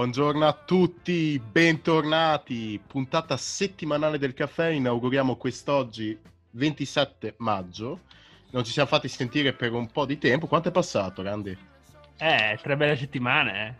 Buongiorno a tutti, bentornati. Puntata settimanale del caffè. Inauguriamo quest'oggi 27 maggio. Non ci siamo fatti sentire per un po' di tempo. Quanto è passato, Randy? Eh, tre belle settimane, eh.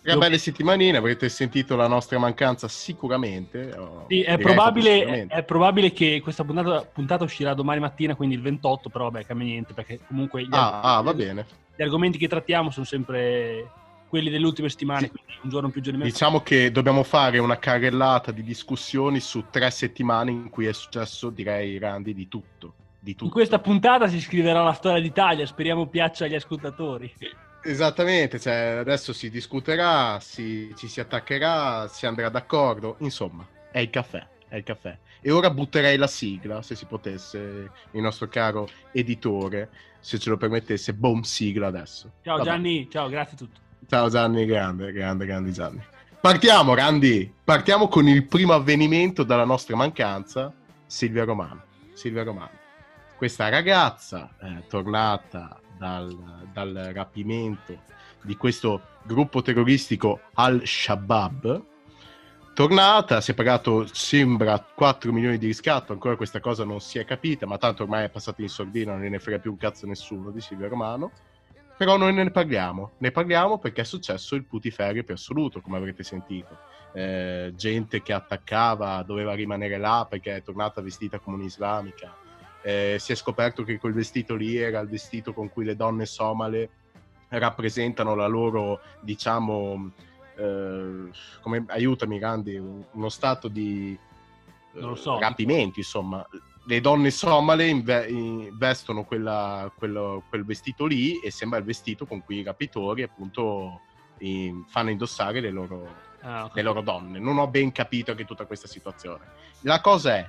Tre belle settimanine, avrete sentito la nostra mancanza sicuramente. Sì, è probabile, è probabile, che questa puntata, puntata, uscirà domani mattina, quindi il 28, però vabbè, cambia niente, perché comunque gli, ah, ah, va bene. gli argomenti che trattiamo sono sempre quelli delle ultime settimane, quindi un giorno più giorno meno. Diciamo che dobbiamo fare una carrellata di discussioni su tre settimane in cui è successo, direi, Randy, di tutto. Di tutto. In questa puntata si scriverà la storia d'Italia, speriamo piaccia agli ascoltatori. Esattamente, cioè, adesso si discuterà, si, ci si attaccherà, si andrà d'accordo, insomma, è il caffè, è il caffè. E ora butterei la sigla, se si potesse, il nostro caro editore, se ce lo permettesse, boom sigla adesso. Ciao Vabbè. Gianni, ciao, grazie a tutti. Ciao Gianni, grande, grande, grande Gianni. Partiamo, Randy, partiamo con il primo avvenimento dalla nostra mancanza, Silvia Romano. Silvia Romano. Questa ragazza è tornata dal, dal rapimento di questo gruppo terroristico Al-Shabaab, tornata, si è pagato, sembra, 4 milioni di riscatto, ancora questa cosa non si è capita, ma tanto ormai è passata in sordina, non ne frega più un cazzo nessuno di Silvia Romano. Però noi ne parliamo, ne parliamo perché è successo il putiferio più assoluto, come avrete sentito. Eh, gente che attaccava doveva rimanere là perché è tornata vestita come un'islamica. Eh, si è scoperto che quel vestito lì era il vestito con cui le donne somale rappresentano la loro, diciamo, eh, come, aiutami Gandhi, uno stato di so. rapimento, insomma le donne somale inve- vestono quella, quello, quel vestito lì e sembra il vestito con cui i rapitori appunto in, fanno indossare le loro, ah, okay. le loro, donne. Non ho ben capito che tutta questa situazione. La cosa è,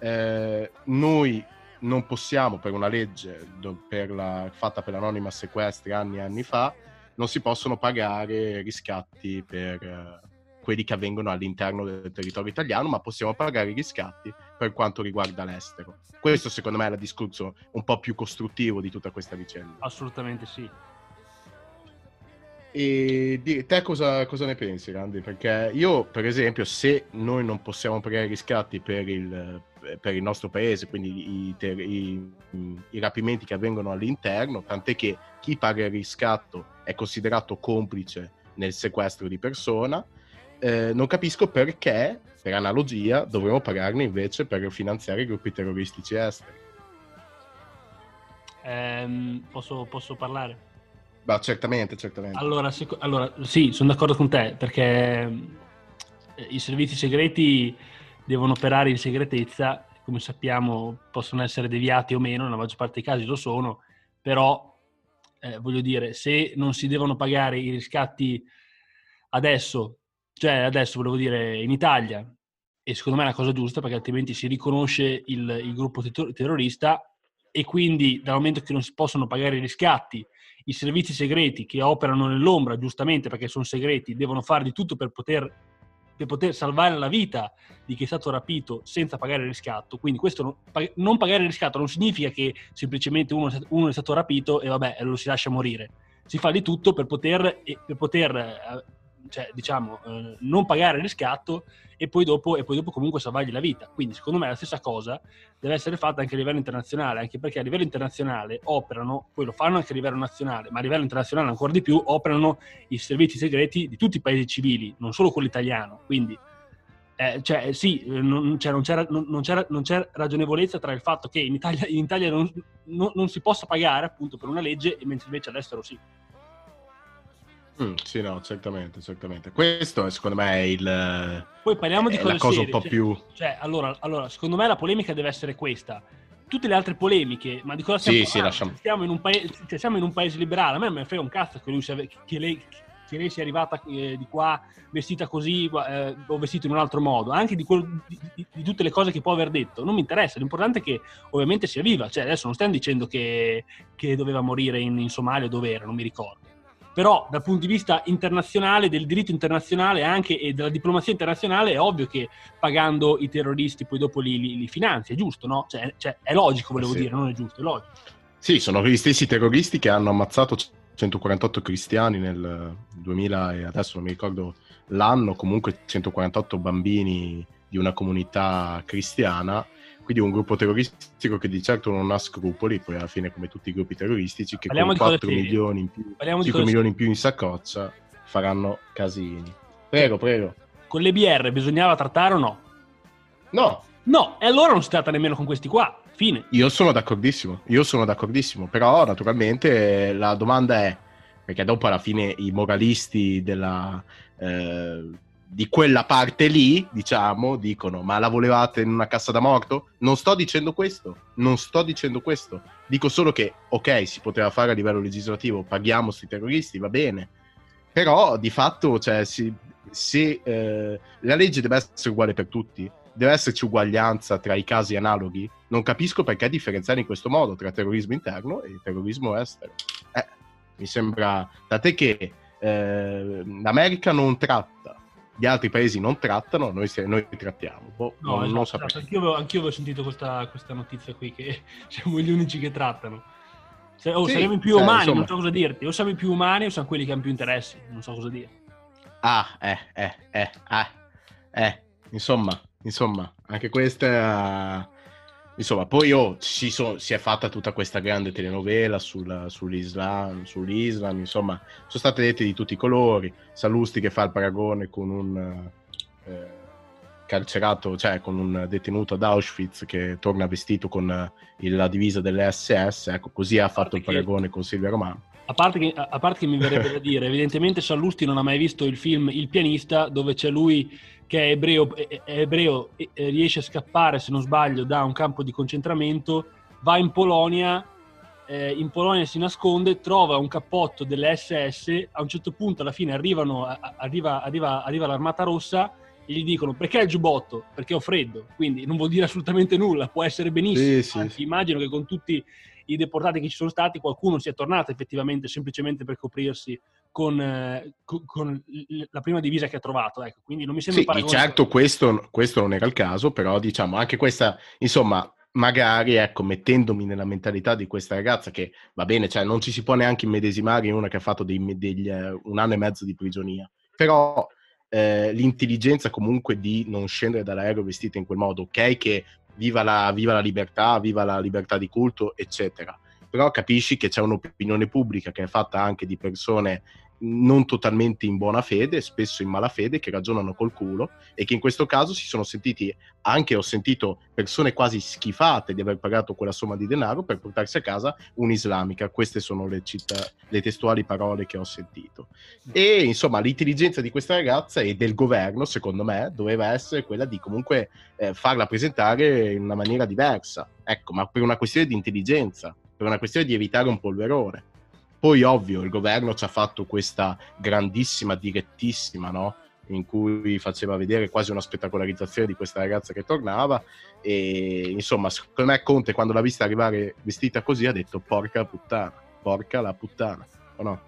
eh, noi non possiamo per una legge per la, fatta per l'anonima sequestri anni e anni fa, non si possono pagare riscatti per... Eh, quelli che avvengono all'interno del territorio italiano, ma possiamo pagare i riscatti per quanto riguarda l'estero. Questo secondo me è il discorso un po' più costruttivo di tutta questa vicenda. Assolutamente sì. E di, te cosa, cosa, ne pensi, Randy? Perché io, per esempio, se noi non possiamo pagare i riscatti per il, per il nostro paese, quindi i, i, i, rapimenti che avvengono all'interno, tant'è che chi paga il riscatto è considerato complice nel sequestro di persona, eh, non capisco perché, per analogia, dovremmo pagarne invece per finanziare i gruppi terroristici esteri. Eh, posso, posso, parlare? Bah, certamente, certamente. Allora, sic- allora, sì, sono d'accordo con te, perché eh, i servizi segreti devono operare in segretezza, come sappiamo possono essere deviati o meno, nella maggior parte dei casi lo sono, però eh, voglio dire, se non si devono pagare i riscatti adesso cioè adesso volevo dire in Italia, e secondo me è una cosa giusta perché altrimenti si riconosce il, il gruppo terrorista e quindi dal momento che non si possono pagare i riscatti, i servizi segreti che operano nell'ombra, giustamente perché sono segreti, devono fare di tutto per poter, per poter salvare la vita di chi è stato rapito senza pagare il riscatto. Quindi questo non, non pagare il riscatto non significa che semplicemente uno, uno, è stato rapito e vabbè, lo si lascia morire. Si fa di tutto per poter, per poter eh, cioè, diciamo, eh, non pagare il riscatto e poi, dopo, e poi dopo comunque salvargli la vita. Quindi secondo me la stessa cosa deve essere fatta anche a livello internazionale, anche perché a livello internazionale operano, poi lo fanno anche a livello nazionale, ma a livello internazionale ancora di più operano i servizi segreti di tutti i paesi civili, non solo quello italiano. Quindi eh, cioè, sì, non, cioè, non, c'era, non, c'era, non, c'era, ragionevolezza tra il fatto che in Italia, in Italia non, si possa pagare appunto per una legge, mentre invece all'estero sì. Mm, sì, no, certamente, certamente. Questo secondo me è il... Poi parliamo di cose cosa serie, un po' cioè, più... Cioè, allora, allora, secondo me la polemica deve essere questa. Tutte le altre polemiche, ma di cosa stiamo sì, sì, lasciamo... Siamo in, un paese, cioè, siamo in un paese liberale, a me me ne frega un cazzo che, lui sia, che, lei, che lei sia arrivata eh, di qua vestita così eh, o vestita in un altro modo, anche di, quel, di, di, di, tutte le cose che può aver detto. Non mi interessa, l'importante è che ovviamente sia viva. Cioè, adesso non stiamo dicendo che, che doveva morire in, in Somalia dove era, non mi ricordo però dal punto di vista internazionale, del diritto internazionale anche e della diplomazia internazionale è ovvio che pagando i terroristi poi dopo li, li, li finanzi, è giusto, no? Cioè, cioè, è logico, volevo sì. dire, non è giusto, è logico. Sì, sono gli stessi terroristi che hanno ammazzato 148 cristiani nel 2000 e adesso non mi ricordo l'anno, comunque 148 bambini di una comunità cristiana, quindi un gruppo terroristico che di certo non ha scrupoli, poi alla fine come tutti i gruppi terroristici, che Parliamo con di 4 cose serie. milioni in più, Parliamo di 5 cose milioni in più in saccoccia faranno casini. Prego, prego. Con le BR bisognava trattare o no? No, No, e allora non si tratta nemmeno con questi qua. Fine. Io sono d'accordissimo, io sono d'accordissimo, però naturalmente la domanda è, perché dopo alla fine i moralisti della, eh, di quella parte lì, diciamo, dicono, ma la volevate in una cassa da morto? Non sto dicendo questo, non sto dicendo questo, dico solo che, ok, si poteva fare a livello legislativo, paghiamo questi terroristi, va bene, però di fatto, cioè, si- se eh, la legge deve essere uguale per tutti, deve esserci uguaglianza tra i casi analoghi, non capisco perché differenziare in questo modo tra terrorismo interno e terrorismo estero. Eh, mi sembra, tant'è che eh, l'America non tratta, gli altri paesi non trattano, noi, noi trattiamo. Boh, No, non, esatto, non esatto. Anch'io, avevo, anch'io avevo sentito questa, questa notizia qui, che siamo gli unici che trattano. Se- o Sì, saremo i più cioè, umani, insomma. non so cosa dirti. O siamo i più umani o siamo quelli che hanno più interessi, non so cosa dire. Ah, eh, eh, eh, ah, eh, insomma, insomma, anche questa... Insomma, poi oh, si, so- si è fatta tutta questa grande telenovela sul- sull'Islam, sull'Islam, insomma, sono state dette di tutti i colori. Salusti che fa il paragone con un eh, carcerato, cioè con un detenuto ad Auschwitz che torna vestito con eh, il- la divisa delle SS, ecco, così ha fatto il paragone con Silvia Romano. A parte, che, a parte che mi verrebbe da dire, evidentemente Sallusti non ha mai visto il film Il pianista, dove c'è lui che è ebreo, è- ebreo riesce a scappare, se non sbaglio, da un campo di concentramento, va in Polonia, eh, in Polonia si nasconde, trova un cappotto delle SS, a un certo punto alla fine arrivano, arriva, arriva, arriva l'armata rossa e gli dicono perché il giubbotto? Perché ho freddo, quindi non vuol dire assolutamente nulla, può essere benissimo, sì, anzi sì. immagino che con tutti i deportati che ci sono stati, qualcuno sia tornato effettivamente semplicemente per coprirsi con, eh, co- con la prima divisa che ha trovato. Ecco. Quindi non mi sembra Sì, paragone- certo questo, questo non era il caso, però diciamo anche questa, insomma, magari ecco, mettendomi nella mentalità di questa ragazza che va bene, cioè non ci si può neanche immedesimare in una che ha fatto dei- degli, eh, un anno e mezzo di prigionia, però eh, l'intelligenza comunque di non scendere dall'aereo vestita in quel modo, ok che viva la, viva la libertà, viva la libertà di culto, eccetera, però capisci che c'è un'opinione pubblica che è fatta anche di persone non totalmente in buona fede, spesso in malafede, che ragionano col culo e che in questo caso si sono sentiti, anche ho sentito persone quasi schifate di aver pagato quella somma di denaro per portarsi a casa un'islamica. Queste sono le, città, le testuali parole che ho sentito. E insomma, l'intelligenza di questa ragazza e del governo, secondo me, doveva essere quella di comunque eh, farla presentare in una maniera diversa. Ecco, ma per una questione di intelligenza, per una questione di evitare un polverone. Poi, ovvio, il governo ci ha fatto questa grandissima, direttissima, no? In cui faceva vedere quasi una spettacolarizzazione di questa ragazza che tornava. E insomma, secondo me, Conte, quando l'ha vista arrivare vestita così, ha detto: Porca puttana, porca la puttana, o no?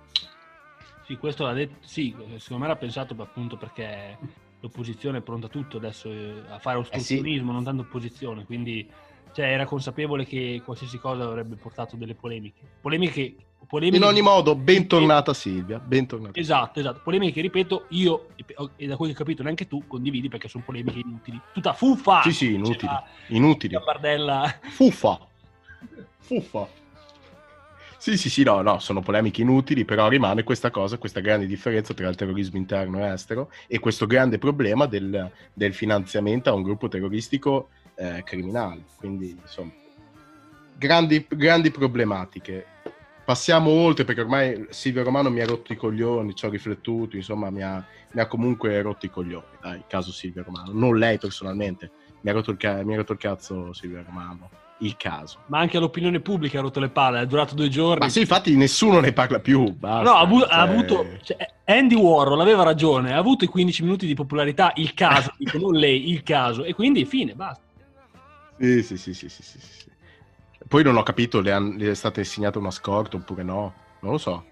Sì, questo l'ha detto, sì, secondo me era pensato appunto perché l'opposizione è pronta a tutto adesso eh, a fare ostruzionismo, non tanto opposizione, quindi cioè, era consapevole che qualsiasi cosa avrebbe portato delle polemiche. Polemiche, polemiche In ogni modo, bentornata Silvia, bentornata. Esatto, esatto. Polemiche che ripeto, io e da quello che ho capito neanche tu condividi perché sono polemiche inutili. Tutta fuffa! Sì, sì, inutili. Inutili. Gabardella. Fuffa. Fuffa. Sì, sì, sì, no, no, sono polemiche inutili, però rimane questa cosa, questa grande differenza tra il terrorismo interno e estero e questo grande problema del, del finanziamento a un gruppo terroristico eh, criminale. Quindi, insomma, grandi, grandi problematiche. Passiamo oltre perché ormai Silvio Romano mi ha rotto i coglioni, ci ho riflettuto, insomma, mi ha, mi ha comunque rotto i coglioni. Dai, caso Silvio Romano, non lei personalmente, mi ha rotto il, ca- mi ha rotto il cazzo Silvio Romano. Il caso. Ma anche l'opinione pubblica ha rotto le palle, è durato due giorni. Ma sì, infatti nessuno ne parla più. Basta, No, ha, ha cioè- avuto cioè, Andy Warhol aveva ragione, ha avuto i 15 minuti di popolarità, il caso, dico non lei, il caso, e quindi fine, basta. Sì, sì, sì, sì, sì, sì. Poi non ho capito, le, han- le è stata assegnata una scorta oppure no? Non lo so.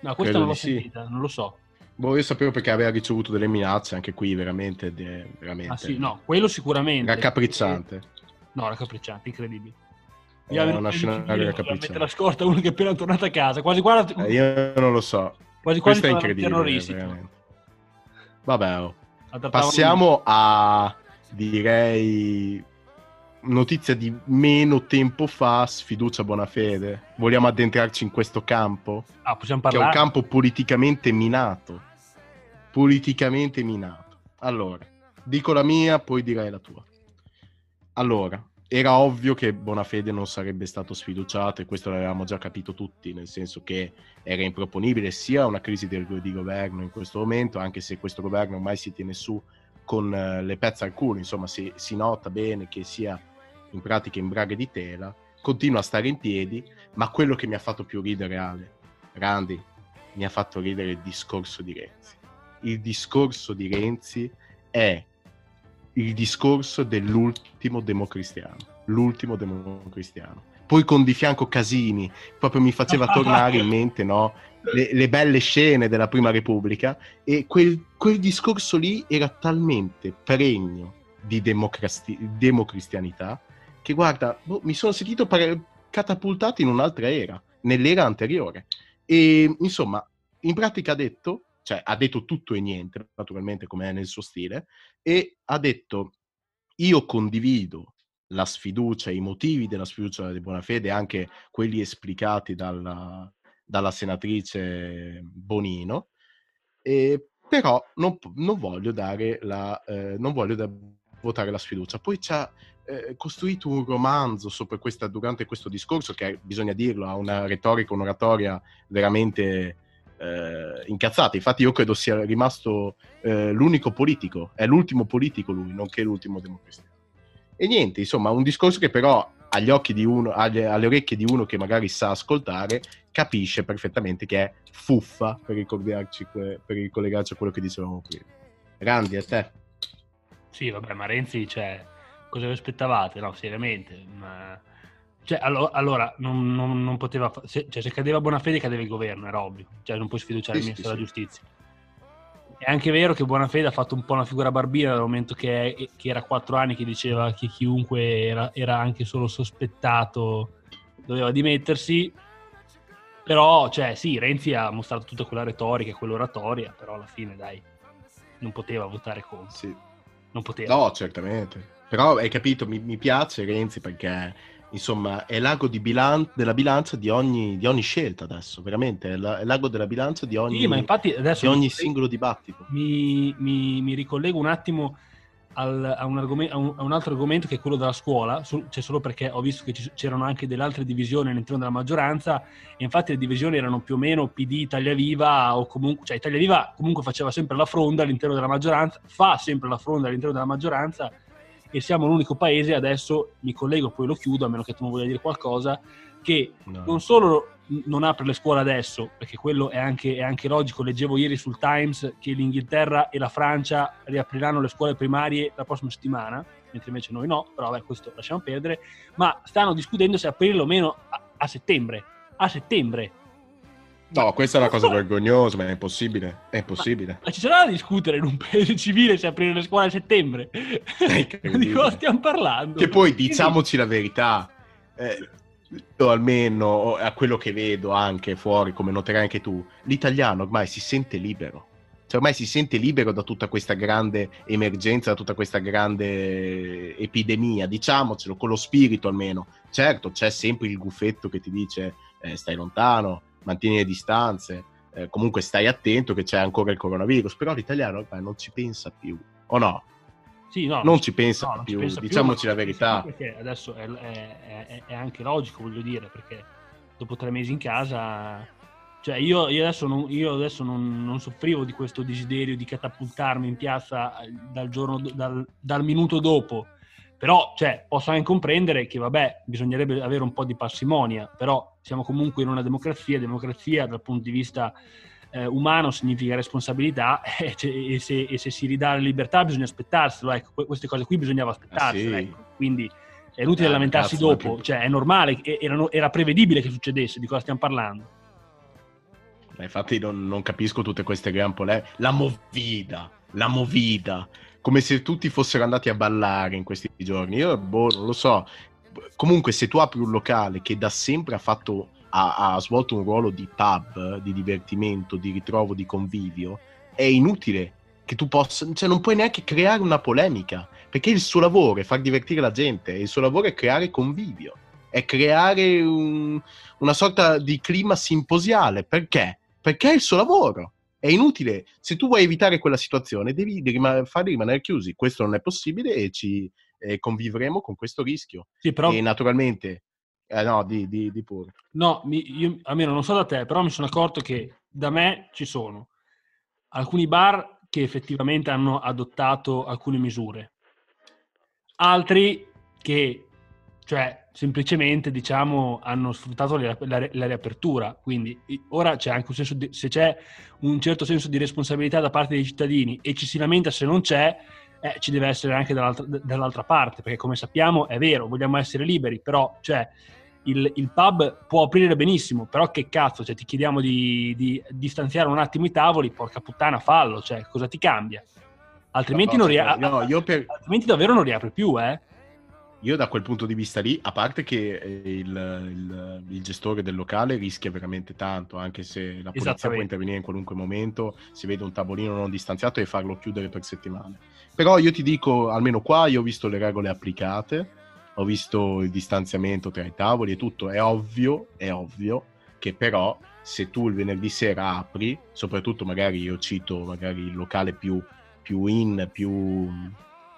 No, questa Credo non l'ho di sì. sentita, non lo so. Boh, io sapevo perché aveva ricevuto delle minacce anche qui, veramente, de- veramente Ah sì, no, quello sicuramente. raccapricciante. No, raccapricciante, incredibile. è una scenario capricciata. Mette la scorta uno che è appena tornato a casa, quasi quasi... Eh, io non lo so. Quasi quasi Questo è incredibile, Vabbè, oh. passiamo a direi notizia di meno tempo fa, sfiducia buona fede. Vogliamo addentrarci in questo campo? Ah, possiamo parlare? Che è un campo politicamente minato. Politicamente minato. Allora, dico la mia, poi direi la tua. Allora, era ovvio che Bonafede non sarebbe stato sfiduciato e questo l'avevamo già capito tutti, nel senso che era improponibile sia una crisi del, di governo in questo momento, anche se questo governo ormai si tiene su con uh, le pezze al culo, insomma si, si, nota bene che sia in pratica in braghe di tela, continua a stare in piedi, ma quello che mi ha fatto più ridere Ale, Randy, mi ha fatto ridere il discorso di Renzi. Il discorso di Renzi è il discorso dell'ultimo democristiano. L'ultimo democristiano. Poi con di fianco Casini, proprio mi faceva tornare in mente no, le, le, belle scene della Prima Repubblica e quel, quel discorso lì era talmente pregno di democristianità che guarda, boh, mi sono sentito pare- catapultato in un'altra era, nell'era anteriore. E insomma, in pratica ha detto cioè ha detto tutto e niente, naturalmente come è nel suo stile, e ha detto io condivido la sfiducia, i motivi della sfiducia di Bonafede, anche quelli esplicati dalla, dalla senatrice Bonino, e, però non, non, voglio dare la, eh, non voglio da, votare la sfiducia. Poi ci ha eh, costruito un romanzo questa, durante questo discorso che, bisogna dirlo, ha una retorica, un'oratoria veramente eh, incazzata. Infatti, io credo sia rimasto eh, l'unico politico, è l'ultimo politico lui, nonché l'ultimo democristiano. E niente, insomma, un discorso che però agli occhi di uno, alle, alle, orecchie di uno che magari sa ascoltare, capisce perfettamente che è fuffa per ricollegarci, per ricollegarci a quello che dicevamo prima. Randi, a te. Sì, vabbè, ma Renzi, cioè, cosa vi aspettavate? No, seriamente, ma cioè, allo- allora, non, non, non poteva. Fa- se, cioè, se cadeva Bonafede, cadeva il governo, era ovvio. Cioè, non puoi sfiduciare sì, il ministro sì, della sì. giustizia. È anche vero che Bonafede ha fatto un po' una figura barbina dal momento che, è, che era quattro anni che diceva che chiunque era, era, anche solo sospettato doveva dimettersi. Però, cioè, sì, Renzi ha mostrato tutta quella retorica e quell'oratoria, però alla fine, dai, non poteva votare contro. Sì. Non poteva. No, certamente. Però hai capito, mi, mi piace Renzi perché insomma, è l'ago bilan- della bilancia di ogni, di ogni, scelta adesso, veramente, è, la- è l'ago della bilancia di ogni, sì, ma infatti adesso di ogni singolo dibattito. Mi, mi, mi ricollego un attimo al, a, un a, un, a, un altro argomento che è quello della scuola, su, cioè solo perché ho visto che ci, c'erano anche delle altre divisioni all'interno della maggioranza e infatti le divisioni erano più o meno PD, Italia Viva o comunque, cioè Italia Viva comunque faceva sempre la fronda all'interno della maggioranza, fa sempre la fronda all'interno della maggioranza e siamo l'unico paese, adesso mi collego poi lo chiudo, a meno che tu non voglia dire qualcosa, che no. non solo non apre le scuole adesso, perché quello è anche, è anche, logico, leggevo ieri sul Times che l'Inghilterra e la Francia riapriranno le scuole primarie la prossima settimana, mentre invece noi no, però vabbè questo lasciamo perdere, ma stanno discutendo se aprirlo o meno a, a settembre, a settembre, No, questa è una cosa vergognosa, ma è impossibile. È impossibile. Ma, ma ci sarà da discutere in un paese civile se aprire le scuole a settembre? Di cosa stiamo parlando? Che poi diciamoci la verità. Eh, almeno a quello che vedo anche fuori, come noterai anche tu, l'italiano ormai si sente libero. Cioè ormai si sente libero da tutta questa grande emergenza, da tutta questa grande epidemia, diciamocelo, con lo spirito almeno. Certo, c'è sempre il guffetto che ti dice eh, stai lontano, mantieni le distanze, eh, comunque stai attento che c'è ancora il coronavirus, però l'italiano ormai non ci pensa più, o no? Sì, no, non, ci pensa no, più, pensa diciamoci più, la verità. Perché adesso è, è, è, è, anche logico, voglio dire, perché dopo tre mesi in casa, cioè io, io adesso, non, io adesso non, non, soffrivo di questo desiderio di catapultarmi in piazza dal, giorno, dal, dal minuto dopo però cioè, posso anche comprendere che, vabbè, bisognerebbe avere un po' di parsimonia, però siamo comunque in una democrazia, democrazia dal punto di vista eh, umano significa responsabilità e, e, se, e, se, si ridà la libertà bisogna aspettarselo, ecco, queste cose qui bisognava aspettarselo, ah, sì. ecco. quindi è inutile eh, lamentarsi cazzo, dopo, che... cioè è normale, era, era, prevedibile che succedesse, di cosa stiamo parlando. Infatti non, non capisco tutte queste gran polemiche, la movida, la movida, come se tutti fossero andati a ballare in questi giorni. Io, boh, non lo so. comunque se tu apri un locale che da sempre ha fatto ha, ha, svolto un ruolo di pub, di divertimento, di ritrovo, di convivio, è inutile che tu possa, cioè non puoi neanche creare una polemica, perché il suo lavoro è far divertire la gente, il suo lavoro è creare convivio, è creare un, una sorta di clima simposiale, perché? Perché è il suo lavoro. È inutile, se tu vuoi evitare quella situazione, devi rim- farli rimanere chiusi. Questo non è possibile e ci eh, convivremo con questo rischio. Sì, però... E naturalmente eh, no, di, di, di pure. No, mi, io, almeno non so da te, però mi sono accorto che da me ci sono alcuni bar che effettivamente hanno adottato alcune misure, altri che, cioè, semplicemente, diciamo, hanno sfruttato la, la, la riapertura. Quindi ora c'è anche un senso di, se c'è un certo senso di responsabilità da parte dei cittadini e ci si lamenta se non c'è, eh, ci deve essere anche dall'altra, dall'altra, parte, perché come sappiamo è vero, vogliamo essere liberi, però cioè, il, il, pub può aprire benissimo, però che cazzo, cioè, ti chiediamo di, di distanziare un attimo i tavoli, porca puttana, fallo, cioè, cosa ti cambia? Altrimenti, no, non ria- no, per... altrimenti davvero non riapre più, eh? Io da quel punto di vista lì, a parte che il, il, il, gestore del locale rischia veramente tanto, anche se la polizia può intervenire in qualunque momento, si vede un tavolino non distanziato e farlo chiudere per settimane. Però io ti dico, almeno qua io ho visto le regole applicate, ho visto il distanziamento tra i tavoli e tutto. È ovvio, è ovvio che però se tu il venerdì sera apri, soprattutto magari io cito magari il locale più, più in, più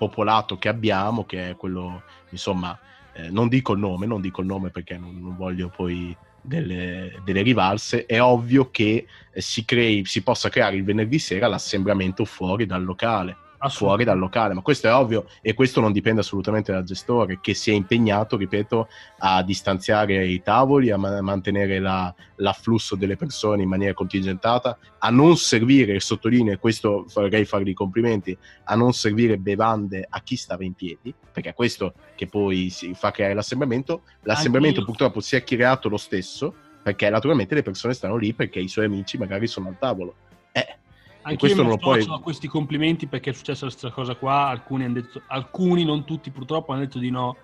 popolato che abbiamo, che è quello, insomma, eh, non dico il nome, non dico il nome perché non, non voglio poi delle, delle, rivalse, è ovvio che eh, si, crei, si possa creare il venerdì sera l'assembramento fuori dal locale fuori dal locale, ma questo è ovvio e questo non dipende assolutamente dal gestore che si è impegnato, ripeto, a distanziare i tavoli, a ma- mantenere la, l'afflusso delle persone in maniera contingentata, a non servire, sottolineo, e questo vorrei fargli i complimenti, a non servire bevande a chi stava in piedi, perché è questo che poi si fa creare l'assembramento. L'assembramento Anch'io. purtroppo si è creato lo stesso, perché naturalmente le persone stanno lì perché i suoi amici magari sono al tavolo. Eh, anche io non lo puoi... questi complimenti perché è successa questa cosa qua. Alcuni, detto, alcuni, non tutti purtroppo, hanno detto di no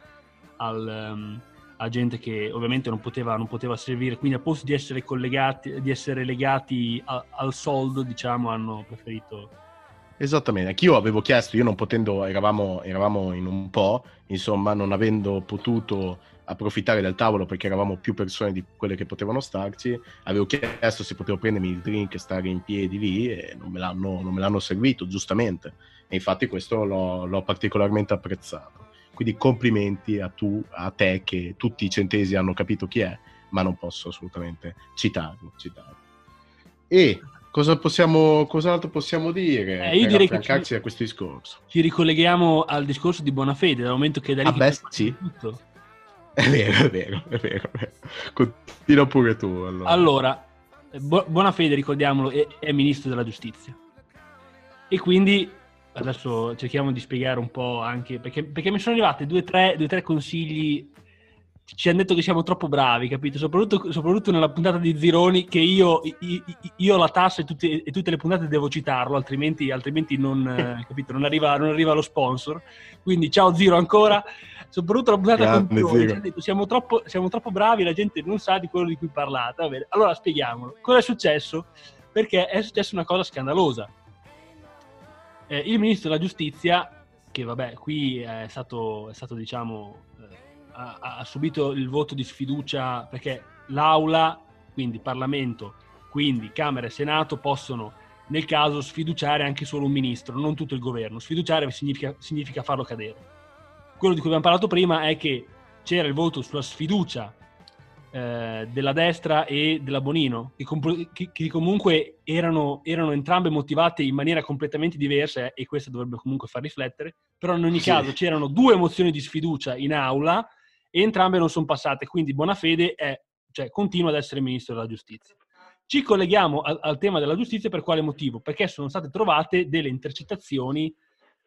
al, um, a gente che ovviamente non poteva, non poteva, servire. Quindi, a posto di essere collegati, di essere legati a, al soldo, diciamo, hanno preferito. Esattamente, anch'io avevo chiesto, io non potendo, eravamo, eravamo in un po', insomma, non avendo potuto approfittare del tavolo perché eravamo più persone di quelle che potevano starci. Avevo chiesto se potevo prendermi il drink e stare in piedi lì e non me l'hanno, non me l'hanno servito, giustamente. E infatti questo l'ho, l'ho, particolarmente apprezzato. Quindi complimenti a, tu, a te che tutti i centesi hanno capito chi è, ma non posso assolutamente citarlo. citarlo. E cosa possiamo, cos'altro possiamo dire? Eh, io direi che ci, a questo discorso. Ci ricolleghiamo al discorso di buona fede, dal momento che da lì ah, beh, sì. tutto. È vero, è vero, è vero. Continua pure tu. Allora, allora Bu- Buonafede, ricordiamolo, è, è, ministro della giustizia. E quindi adesso cerchiamo di spiegare un po' anche perché, perché mi sono arrivati due o tre, tre, consigli. Ci hanno detto che siamo troppo bravi, capito? Soprattutto, soprattutto nella puntata di Zironi, che io, io, io la tassa e tutte, e tutte, le puntate devo citarlo, altrimenti, altrimenti non, capito, non, arriva, non arriva lo sponsor. Quindi, ciao Ziro ancora soprattutto la puntata con voi, ci hanno detto siamo troppo, siamo troppo bravi, la gente non sa di quello di cui parlate. Vabbè, allora spieghiamolo. Cosa è successo? Perché è successa una cosa scandalosa. Eh, il ministro della giustizia, che vabbè, qui è stato, è stato diciamo, eh, ha, ha, subito il voto di sfiducia perché l'aula, quindi Parlamento, quindi Camera e Senato possono nel caso sfiduciare anche solo un ministro, non tutto il governo. Sfiduciare significa, significa farlo cadere quello di cui abbiamo parlato prima è che c'era il voto sulla sfiducia eh, della destra e della Bonino, che, comp- che, che comunque erano, erano, entrambe motivate in maniera completamente diversa eh, e questo dovrebbe comunque far riflettere, però in ogni sì. caso c'erano due mozioni di sfiducia in aula e entrambe non sono passate, quindi Bonafede è, cioè, continua ad essere ministro della giustizia. Ci colleghiamo al, al tema della giustizia per quale motivo? Perché sono state trovate delle intercettazioni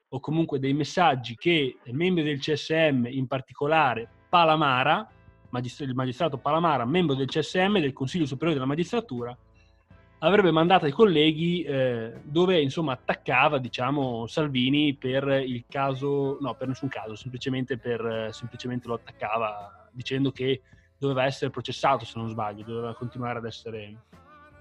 o comunque dei messaggi che membri del CSM, in particolare Palamara, il magistrato Palamara, membro del CSM del Consiglio Superiore della Magistratura, avrebbe mandato ai colleghi eh, dove insomma attaccava diciamo Salvini per il caso, no per nessun caso, semplicemente, per, semplicemente lo attaccava dicendo che doveva essere processato se non sbaglio, doveva continuare ad essere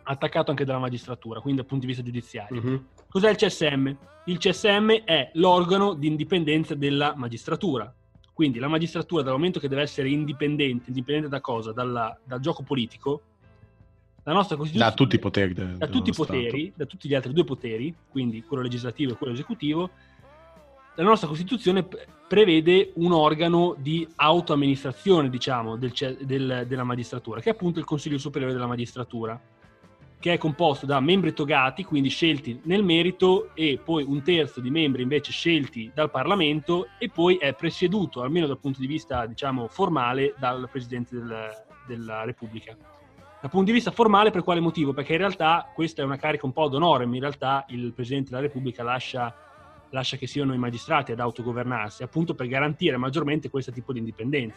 attaccato anche dalla magistratura, quindi dal punto di vista giudiziario. Mm-hmm. Cos'è il CSM? Il CSM è l'organo di indipendenza della magistratura. Quindi la magistratura, dal momento che deve essere indipendente, indipendente da cosa? Dalla, dal gioco politico, la nostra Costituzione... Da tutti i poteri. De, da tutti i poteri, da tutti gli altri due poteri, quindi quello legislativo e quello esecutivo, la nostra Costituzione prevede un organo di autoamministrazione, diciamo, del, del, della magistratura, che è appunto il Consiglio Superiore della Magistratura che è composto da membri togati, quindi scelti nel merito, e poi un terzo di membri invece scelti dal Parlamento, e poi è presieduto, almeno dal punto di vista diciamo, formale, dal Presidente del, della Repubblica. Dal punto di vista formale, per quale motivo? Perché in realtà questa è una carica un po' d'onore, in realtà il Presidente della Repubblica lascia, lascia che siano i magistrati ad autogovernarsi, appunto per garantire maggiormente questo tipo di indipendenza.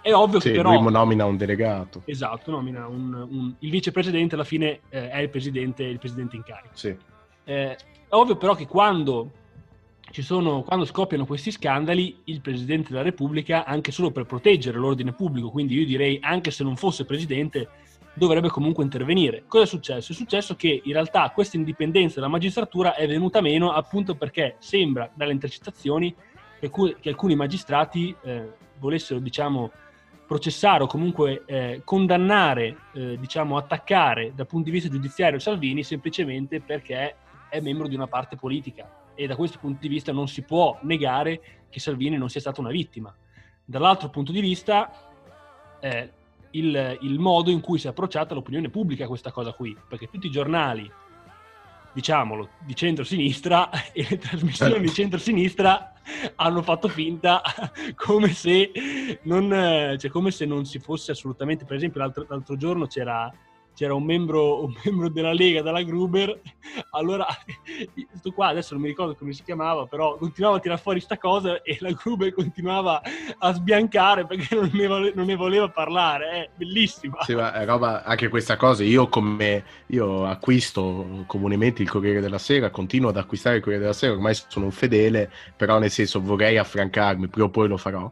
È ovvio sì, che però... Lui nomina un delegato. Esatto, nomina un, un... il vicepresidente alla fine eh, è il presidente, il presidente in carica. Sì. Eh, è ovvio però che quando, ci sono, quando scoppiano questi scandali, il Presidente della Repubblica, anche solo per proteggere l'ordine pubblico, quindi io direi anche se non fosse Presidente, dovrebbe comunque intervenire. Cosa è successo? È successo che in realtà questa indipendenza della magistratura è venuta meno appunto perché sembra dalle intercettazioni che, che alcuni magistrati eh, volessero, diciamo, processare o comunque eh, condannare, eh, diciamo attaccare dal punto di vista giudiziario Salvini semplicemente perché è membro di una parte politica e da questo punto di vista non si può negare che Salvini non sia stata una vittima. Dall'altro punto di vista, eh, il, il, modo in cui si è approcciata l'opinione pubblica a questa cosa qui, perché tutti i giornali, diciamolo, di centro-sinistra e le trasmissioni di centro-sinistra hanno fatto finta come se non, cioè, come se non si fosse assolutamente, per esempio l'altro, l'altro giorno c'era c'era un membro, un membro, della Lega, dalla Gruber, allora sto qua adesso non mi ricordo come si chiamava, però continuava a tirare fuori sta cosa e la Gruber continuava a sbiancare perché non ne, vole, non ne voleva parlare, è bellissima. Sì, ma roba, anche questa cosa, io come io acquisto comunemente il Corriere della Sera, continuo ad acquistare il Corriere della Sera, ormai sono un fedele, però nel senso vorrei affrancarmi, prima o poi lo farò.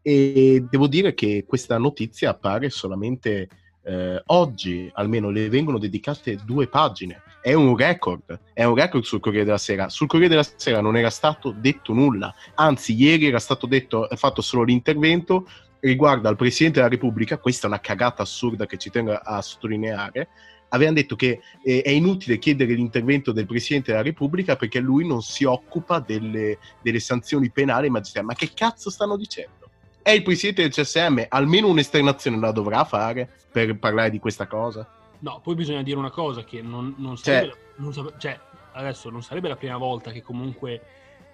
E devo dire che questa notizia appare solamente eh, oggi almeno le vengono dedicate due pagine. È un record, è un record sul Corriere della Sera. Sul Corriere della Sera non era stato detto nulla, anzi ieri era stato detto, fatto solo l'intervento riguardo al Presidente della Repubblica, questa è una cagata assurda che ci tengo a sottolineare, avevano detto che eh, è inutile chiedere l'intervento del Presidente della Repubblica perché lui non si occupa delle, delle sanzioni penali magistrali. Ma che cazzo stanno dicendo? È il presidente del CSM, almeno un'esternazione la dovrà fare per parlare di questa cosa? No, poi bisogna dire una cosa che non, non sarebbe, cioè, non, cioè, adesso non sarebbe la prima volta che comunque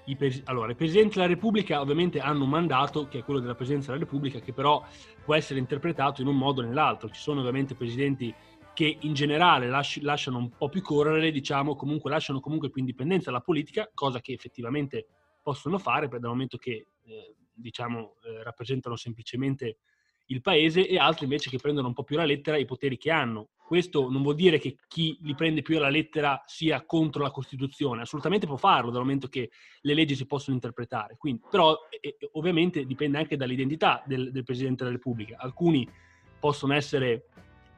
i, pres- allora, i presidenti della Repubblica ovviamente hanno un mandato che è quello della Presidenza della Repubblica che però può essere interpretato in un modo o nell'altro. Ci sono ovviamente presidenti che in generale lasci- lasciano un po' più correre, diciamo, comunque lasciano comunque più indipendenza alla politica, cosa che effettivamente possono fare dal momento che eh, diciamo, eh, rappresentano semplicemente il paese e altri invece che prendono un po' più la lettera i poteri che hanno. Questo non vuol dire che chi li prende più alla lettera sia contro la Costituzione, assolutamente può farlo dal momento che le leggi si possono interpretare. Quindi, però eh, ovviamente dipende anche dall'identità del, del, Presidente della Repubblica. Alcuni possono essere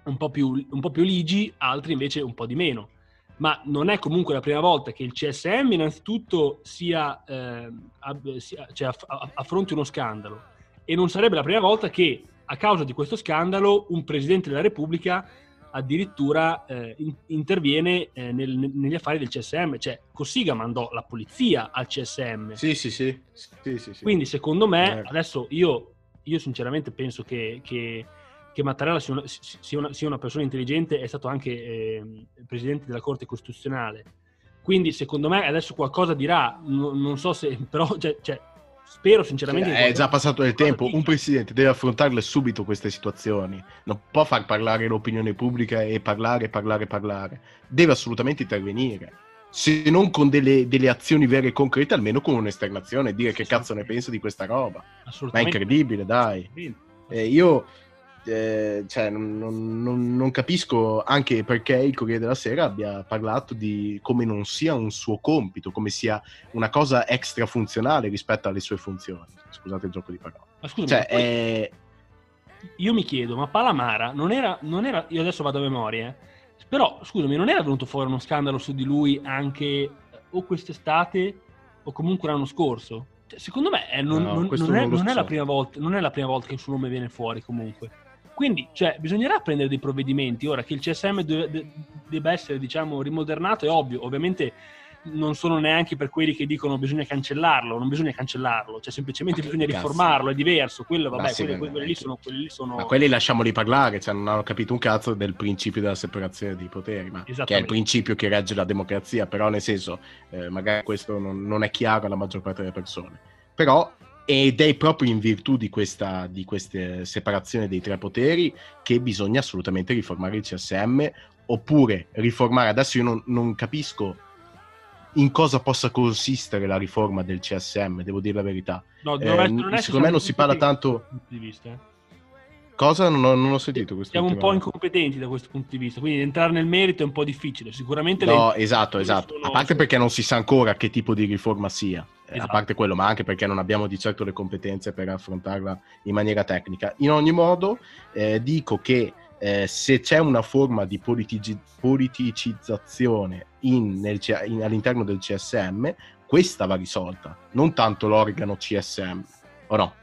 un po, più, un po' più ligi, altri invece un po' di meno ma non è comunque la prima volta che il CSM innanzitutto sia, eh, ab, sia cioè aff- affronti uno scandalo e non sarebbe la prima volta che a causa di questo scandalo un Presidente della Repubblica addirittura eh, in- interviene eh, nel, negli affari del CSM, cioè Cossiga mandò la polizia al CSM. Sì, sì, sì. sì, sì, sì. Quindi secondo me, eh. adesso io, io sinceramente penso che, che che Mattarella sia una, sia una, sia una persona intelligente, è stato anche eh, presidente della Corte Costituzionale. Quindi, secondo me, adesso qualcosa dirà, non, non so se, però, cioè, cioè, spero sinceramente. Cioè, è già passato del tempo. Un presidente deve affrontarle subito queste situazioni. Non può far parlare l'opinione pubblica e parlare, parlare, parlare. Deve assolutamente intervenire. Se non con delle, delle azioni vere e concrete, almeno con un'esternazione, dire che cazzo ne penso di questa roba. Ma è incredibile, dai. Eh, io eh, cioè, non, non, non, capisco anche perché il Corriere della Sera abbia parlato di come non sia un suo compito, come sia una cosa extra funzionale rispetto alle sue funzioni. Scusate il gioco di parole. Ma scusa, cioè, poi... è... io mi chiedo, ma Palamara non era, non era, io adesso vado a memoria, eh, però scusami, non era venuto fuori uno scandalo su di lui anche eh, o quest'estate o comunque l'anno scorso? Cioè, secondo me è, non, no, non, non, è, non, è la prima volta, non è la prima volta che il suo nome viene fuori comunque. Quindi cioè, bisognerà prendere dei provvedimenti. Ora che il CSM deve, debba essere diciamo, rimodernato è ovvio, ovviamente non sono neanche per quelli che dicono bisogna cancellarlo, non bisogna cancellarlo, cioè semplicemente bisogna riformarlo, è diverso, quello vabbè, quelli, quelli, lì sono, quelli, lì sono, Ma quelli lasciamoli parlare, cioè non hanno capito un cazzo del principio della separazione dei poteri, ma che è il principio che regge la democrazia, però nel senso, eh, magari questo non, non è chiaro alla maggior parte delle persone. Però ed è proprio in virtù di questa di queste separazione dei tre poteri che bisogna assolutamente riformare il CSM oppure riformare adesso io non, non capisco in cosa possa consistere la riforma del CSM devo dire la verità no, eh, secondo me non si parla tanto di vista eh. Cosa? Non ho, non ho sentito questo. Siamo un po' incompetenti da questo punto di vista, quindi entrare nel merito è un po' difficile. Sicuramente. No, esatto, esatto. Sono... A parte perché non si sa ancora che tipo di riforma sia, esatto. a parte quello, ma anche perché non abbiamo di certo le competenze per affrontarla in maniera tecnica. In ogni modo, eh, dico che eh, se c'è una forma di politici- politicizzazione in, nel, in, all'interno del CSM, questa va risolta, non tanto l'organo CSM, o no?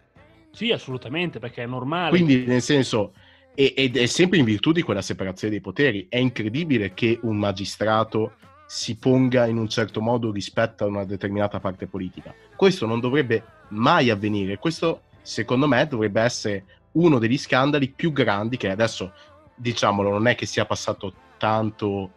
Sì, assolutamente, perché è normale. Quindi, nel senso, ed è sempre in virtù di quella separazione dei poteri. È incredibile che un magistrato si ponga in un certo modo rispetto a una determinata parte politica. Questo non dovrebbe mai avvenire. Questo, secondo me, dovrebbe essere uno degli scandali più grandi che adesso, diciamolo, non è che sia passato tanto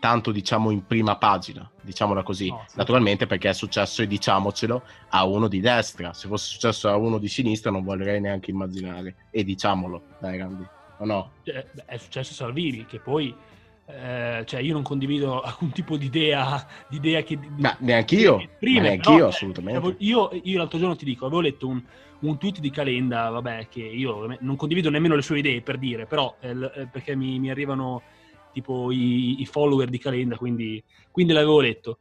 tanto diciamo in prima pagina, diciamola così, no, sì. naturalmente perché è successo e diciamocelo a uno di destra, se fosse successo a uno di sinistra non vorrei neanche immaginare e diciamolo, dai Randy, o no? Cioè, è successo a Salvini che poi eh, cioè io non condivido alcun tipo di idea, di idea che... Ma neanche io, prima, neanche io assolutamente. Io, io, l'altro giorno ti dico, avevo letto un, un, tweet di Calenda, vabbè, che io non condivido nemmeno le sue idee per dire, però eh, eh perché mi, mi arrivano tipo i, i follower di Calenda, quindi, quindi, l'avevo letto.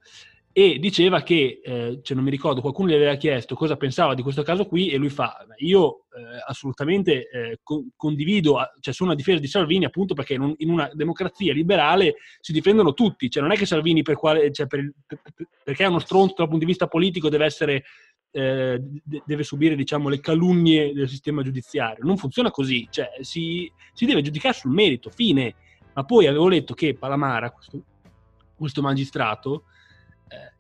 E diceva che, eh, cioè non mi ricordo, qualcuno gli aveva chiesto cosa pensava di questo caso qui e lui fa, io eh, assolutamente eh, con, condivido, cioè sono a difesa di Salvini appunto perché in, un, in, una democrazia liberale si difendono tutti, cioè non è che Salvini per quale, cioè per, per, perché è uno stronzo dal punto di vista politico deve essere eh, deve subire diciamo, le calunnie del sistema giudiziario. Non funziona così, cioè, si, si, deve giudicare sul merito, fine. Ma poi avevo letto che Palamara, questo, questo magistrato,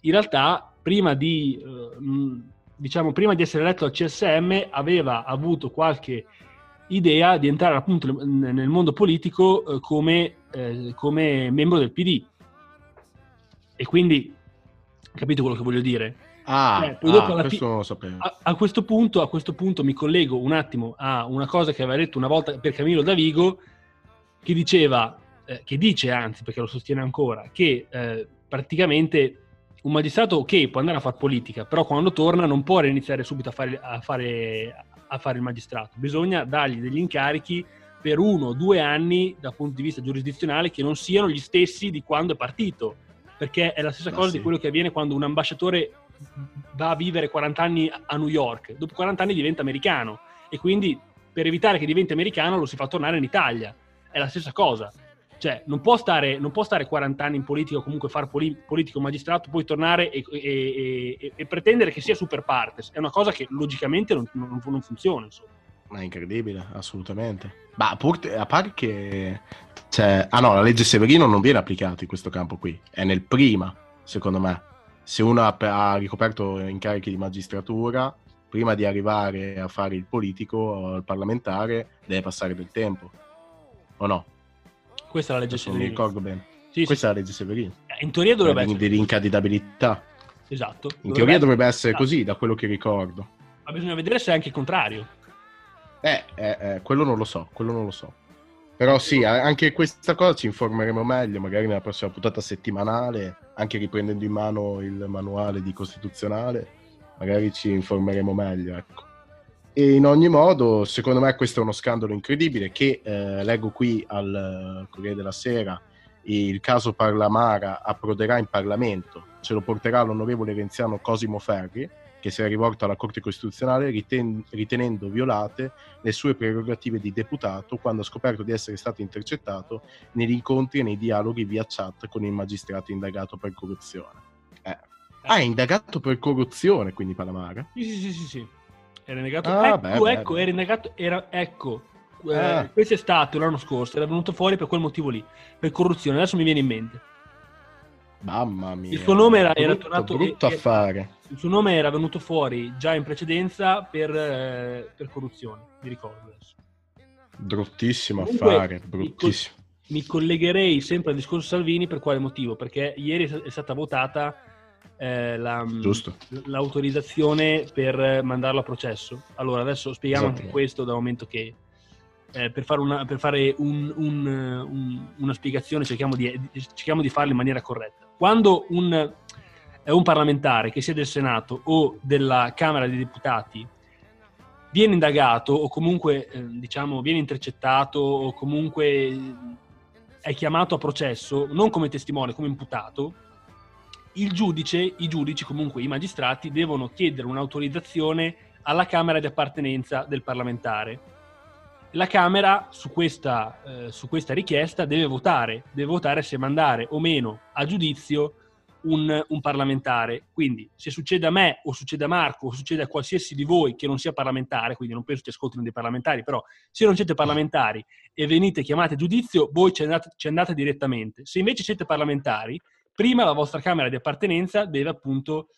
in realtà prima di, eh, diciamo, prima di essere eletto al CSM aveva avuto qualche idea di entrare appunto nel mondo politico eh, come, eh, come, membro del PD. E quindi, capito quello che voglio dire? Ah, eh, poi dopo ah, fi- a, a, questo punto, a questo punto mi collego un attimo a una cosa che aveva detto una volta per Camillo Davigo, che diceva eh, che dice anzi, perché lo sostiene ancora, che eh, praticamente un magistrato, ok, può andare a fare politica, però quando torna non può iniziare subito a fare, a fare, a fare il magistrato, bisogna dargli degli incarichi per uno o due anni dal punto di vista giurisdizionale che non siano gli stessi di quando è partito, perché è la stessa cosa sì. di quello che avviene quando un ambasciatore va a vivere 40 anni a New York, dopo 40 anni diventa americano e quindi per evitare che diventi americano lo si fa tornare in Italia, è la stessa cosa. Cioè, non può, stare, non può stare 40 anni in politica o comunque fare poli- politico magistrato, poi tornare e, e, e, e, pretendere che sia super partes. È una cosa che logicamente non, non, non funziona, insomma. Ma è incredibile, assolutamente. Ma a parte che... Cioè, ah no, la legge Severino non viene applicata in questo campo qui. È nel prima, secondo me. Se uno ha, ha ricoperto incarichi di magistratura, prima di arrivare a fare il politico o il parlamentare, deve passare del tempo. O no? Questa è la legge Severino. Non mi ricordo bene. Sì, Questa sì. è la legge Severino. Eh, in teoria dovrebbe essere. Dell'incandidabilità. Esatto. In dovrebbe teoria dovrebbe essere esatto. così, da quello che ricordo. Ma bisogna vedere se è anche il contrario. Eh, eh, eh, quello non lo so, quello non lo so. Però sì, anche questa cosa ci informeremo meglio, magari nella prossima puntata settimanale, anche riprendendo in mano il manuale di costituzionale, magari ci informeremo meglio, ecco. E in ogni modo, secondo me questo è uno scandalo incredibile che eh, leggo qui al Corriere della Sera, il caso Parlamara approderà in Parlamento, ce lo porterà l'onorevole renziano Cosimo Ferri, che si è rivolto alla Corte Costituzionale riten- ritenendo violate le sue prerogative di deputato quando ha scoperto di essere stato intercettato negli incontri e nei dialoghi via chat con il magistrato indagato per corruzione. Eh. Ah, è indagato per corruzione, quindi Palamara? Sì, sì, sì, sì. Sì. Era indagato... Ah, ecco, beh, ecco, beh. era indagato... Era, ecco, eh, ah. questo è stato l'anno scorso, era venuto fuori per quel motivo lì, per corruzione. Adesso mi viene in mente. Mamma mia. Il suo nome era, era tornato... Brutto affare. Il suo nome era venuto fuori già in precedenza per, eh, per corruzione, mi ricordo adesso. Bruttissimo Comunque, affare, bruttissimo. Mi, collegherei sempre al discorso Salvini per quale motivo? Perché ieri è stata votata eh, la, l'autorizzazione per mandarlo a processo. Allora, adesso spieghiamo anche questo dal momento che eh, per fare, una, per fare un, un, un, una spiegazione cerchiamo di, cerchiamo di farla in maniera corretta. Quando un, un parlamentare, che sia del Senato o della Camera dei Deputati, viene indagato o comunque eh, diciamo viene intercettato o comunque è chiamato a processo, non come testimone, come imputato, il giudice, i giudici, comunque i magistrati, devono chiedere un'autorizzazione alla Camera di appartenenza del parlamentare. La Camera su questa, eh, su questa richiesta deve votare, deve votare se mandare o meno a giudizio un, un, parlamentare. Quindi, se succede a me o succede a Marco o succede a qualsiasi di voi che non sia parlamentare, quindi non penso che ascoltino dei parlamentari, però se non siete parlamentari e venite chiamati a giudizio, voi ci andate, ci andate direttamente. Se invece siete parlamentari, prima la vostra Camera di appartenenza deve appunto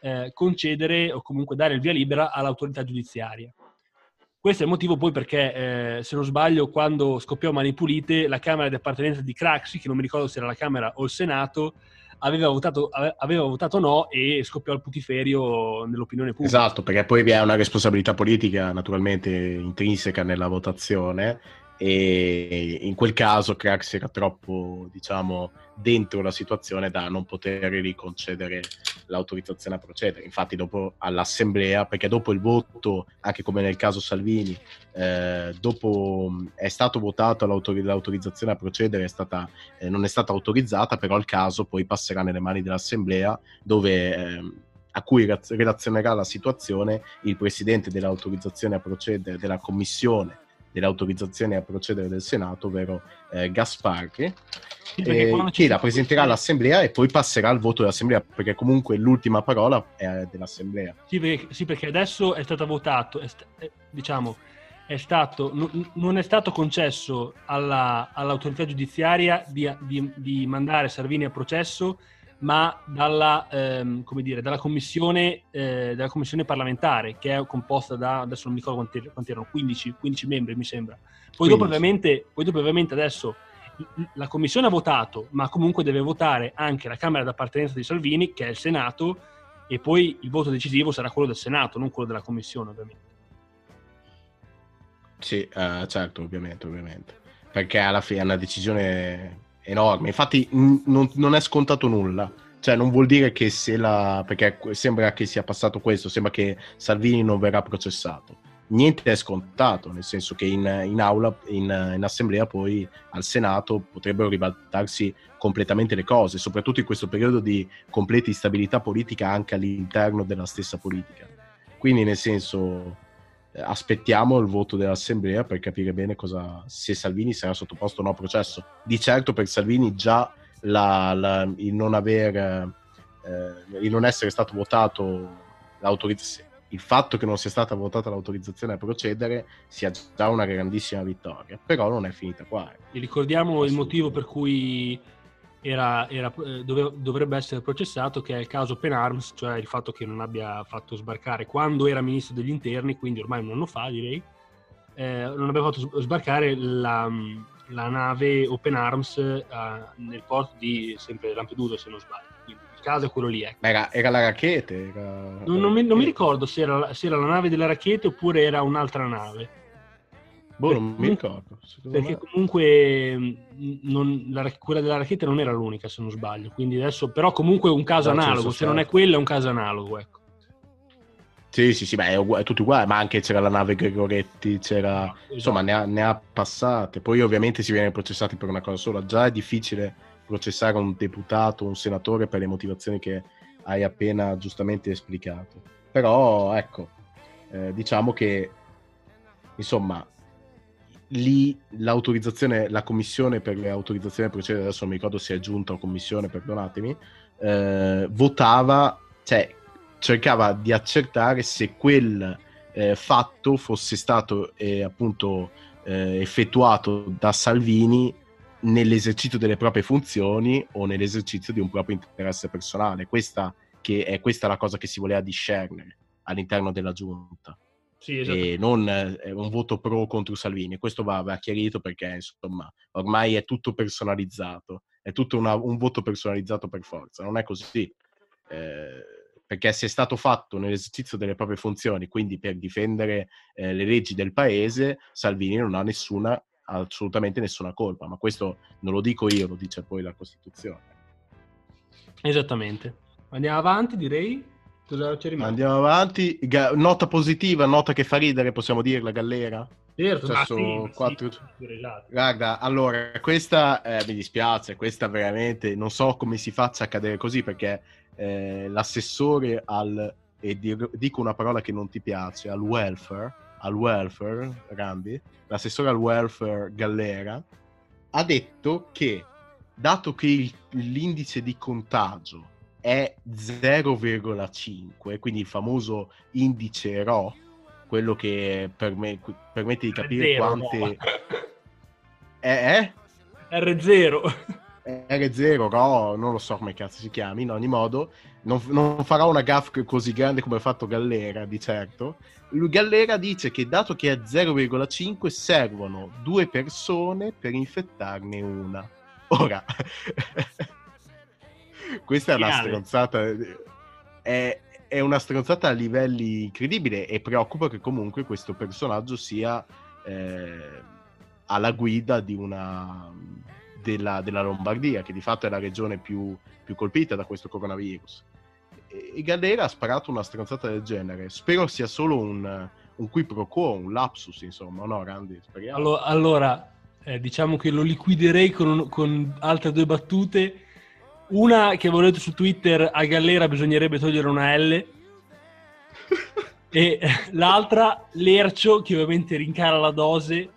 eh, concedere o comunque dare il via libera all'autorità giudiziaria. Questo è il motivo poi perché, eh, se non sbaglio, quando scoppiò Mani Pulite, la Camera di appartenenza di Craxi, che non mi ricordo se era la Camera o il Senato, aveva votato, aveva votato no e scoppiò il putiferio nell'opinione pubblica. Esatto, perché poi vi è una responsabilità politica naturalmente intrinseca nella votazione e in quel caso Crax era troppo, diciamo, dentro la situazione da non poter riconcedere l'autorizzazione a procedere. Infatti dopo all'assemblea, perché dopo il voto, anche come nel caso Salvini, eh, dopo è stato votato l'autor- l'autorizzazione a procedere, è stata, eh, non è stata autorizzata, però il caso poi passerà nelle mani dell'assemblea dove... Eh, a cui relazionerà la situazione il presidente dell'autorizzazione a procedere della commissione dell'autorizzazione a procedere del Senato, ovvero eh, Gasparri, sì, eh, che la presenterà all'Assemblea e poi passerà al voto dell'Assemblea, perché comunque l'ultima parola è dell'Assemblea. Sì, perché, sì, perché adesso è stato votato, è st- è, diciamo, è stato, n- non è stato concesso alla, all'autorità giudiziaria di, di, di mandare Salvini a processo ma dalla, ehm, dire, dalla, commissione, eh, dalla, commissione, parlamentare che è composta da, adesso non mi ricordo quanti, quanti erano, 15, 15, membri mi sembra. Poi dopo, ovviamente, poi dopo ovviamente adesso la commissione ha votato, ma comunque deve votare anche la Camera d'appartenenza di Salvini, che è il Senato, e poi il voto decisivo sarà quello del Senato, non quello della commissione ovviamente. Sì, uh, certo, ovviamente, ovviamente. Perché alla fine è una decisione enorme. Infatti, n- non, non, è scontato nulla. Cioè, non vuol dire che se la. perché sembra che sia passato questo, sembra che Salvini non verrà processato. Niente è scontato, nel senso che in, in aula, in, in, assemblea, poi al Senato potrebbero ribaltarsi completamente le cose, soprattutto in questo periodo di completa instabilità politica anche all'interno della stessa politica. Quindi, nel senso, aspettiamo il voto dell'assemblea per capire bene cosa, se Salvini sarà sottoposto o no a processo. Di certo per Salvini già la, la, il, non aver, eh, il non essere stato votato l'autorizzazione il fatto che non sia stata votata l'autorizzazione a procedere sia già una grandissima vittoria, però non è finita qua. E ricordiamo il motivo per cui era, era, eh, dove, dovrebbe essere processato, che è il caso Penarms, cioè il fatto che non abbia fatto sbarcare quando era ministro degli interni, quindi ormai un anno fa direi, eh, non abbia fatto sbarcare la, la nave Open Arms uh, nel porto di sempre Lampedusa se non sbaglio. Quindi il caso è quello lì. Ecco. Era, era, la racchete? Era... Non, non, mi, non, mi, ricordo se era, se era la nave della racchete oppure era un'altra nave. Boh, non mi ricordo. Perché me... comunque mm, non, la, quella della racchetta non era l'unica, se non sbaglio. Quindi adesso, però comunque un caso no, analogo. Se non è quello, è un caso analogo, ecco. Sì, sì, sì, beh, è, ugu- è tutto uguale, ma anche c'era la nave Gregoretti, c'era... No, esatto. Insomma, ne ha, ne ha passate. Poi ovviamente si viene processati per una cosa sola. Già è difficile processare un deputato, un senatore per le motivazioni che hai appena giustamente esplicato. Però, ecco, eh, diciamo che, insomma, lì l'autorizzazione, la commissione per le autorizzazioni a procedere, adesso non mi ricordo se è giunta o commissione, perdonatemi, eh, votava, cioè cercava di accertare se quel eh, fatto fosse stato eh, appunto eh, effettuato da Salvini nell'esercizio delle proprie funzioni o nell'esercizio di un proprio interesse personale. Questa che è questa la cosa che si voleva discernere all'interno della giunta Sì, esatto. e non eh, un voto pro contro Salvini. Questo va, va chiarito perché insomma ormai è tutto personalizzato, è tutto una- un voto personalizzato per forza, non è così. Eh, perché se è stato fatto nell'esercizio delle proprie funzioni, quindi per difendere eh, le leggi del paese, Salvini non ha nessuna, assolutamente nessuna colpa, ma questo non lo dico io, lo dice poi la Costituzione. Esattamente. Andiamo avanti, direi. Andiamo avanti, Ga- nota positiva, nota che fa ridere, possiamo dirla, Gallera? Certo, Successo ma sì, quattro- sì, sì, esatto. Guarda, allora, questa eh, mi dispiace, questa veramente non so come si faccia a accadere così perché eh, l'assessore al, e dir- dico una parola che non ti piace, al welfare, al welfare, Rambi, l'assessore al welfare Gallera, ha detto che dato che il- l'indice di contagio è 0,5, quindi il famoso indice RO, quello che perme- permette di capire R0, quante... no. Eh, R0. eh? R0, RO, non lo so come cazzo si chiami, in ogni modo, non, non farà una gaff così grande come ha fatto Gallera, di certo. Gallera dice che dato che è 0,5 servono due persone per infettarne una. Ora, questa è una stronzata, è, è una stronzata a livelli incredibili e preoccupa che comunque questo personaggio sia eh, alla guida di una, della, della Lombardia, che di fatto è la regione più, più colpita da questo coronavirus. E, e Gallera ha sparato una stronzata del genere. Spero sia solo un, un qui pro quo, un lapsus, insomma, no, Randy? Speriamo. Allo- Allora, eh, diciamo che lo liquiderei con, con altre due battute. Una che avevo detto su Twitter, a Gallera bisognerebbe togliere una L. E l'altra, Lercio, che ovviamente rincara la dose.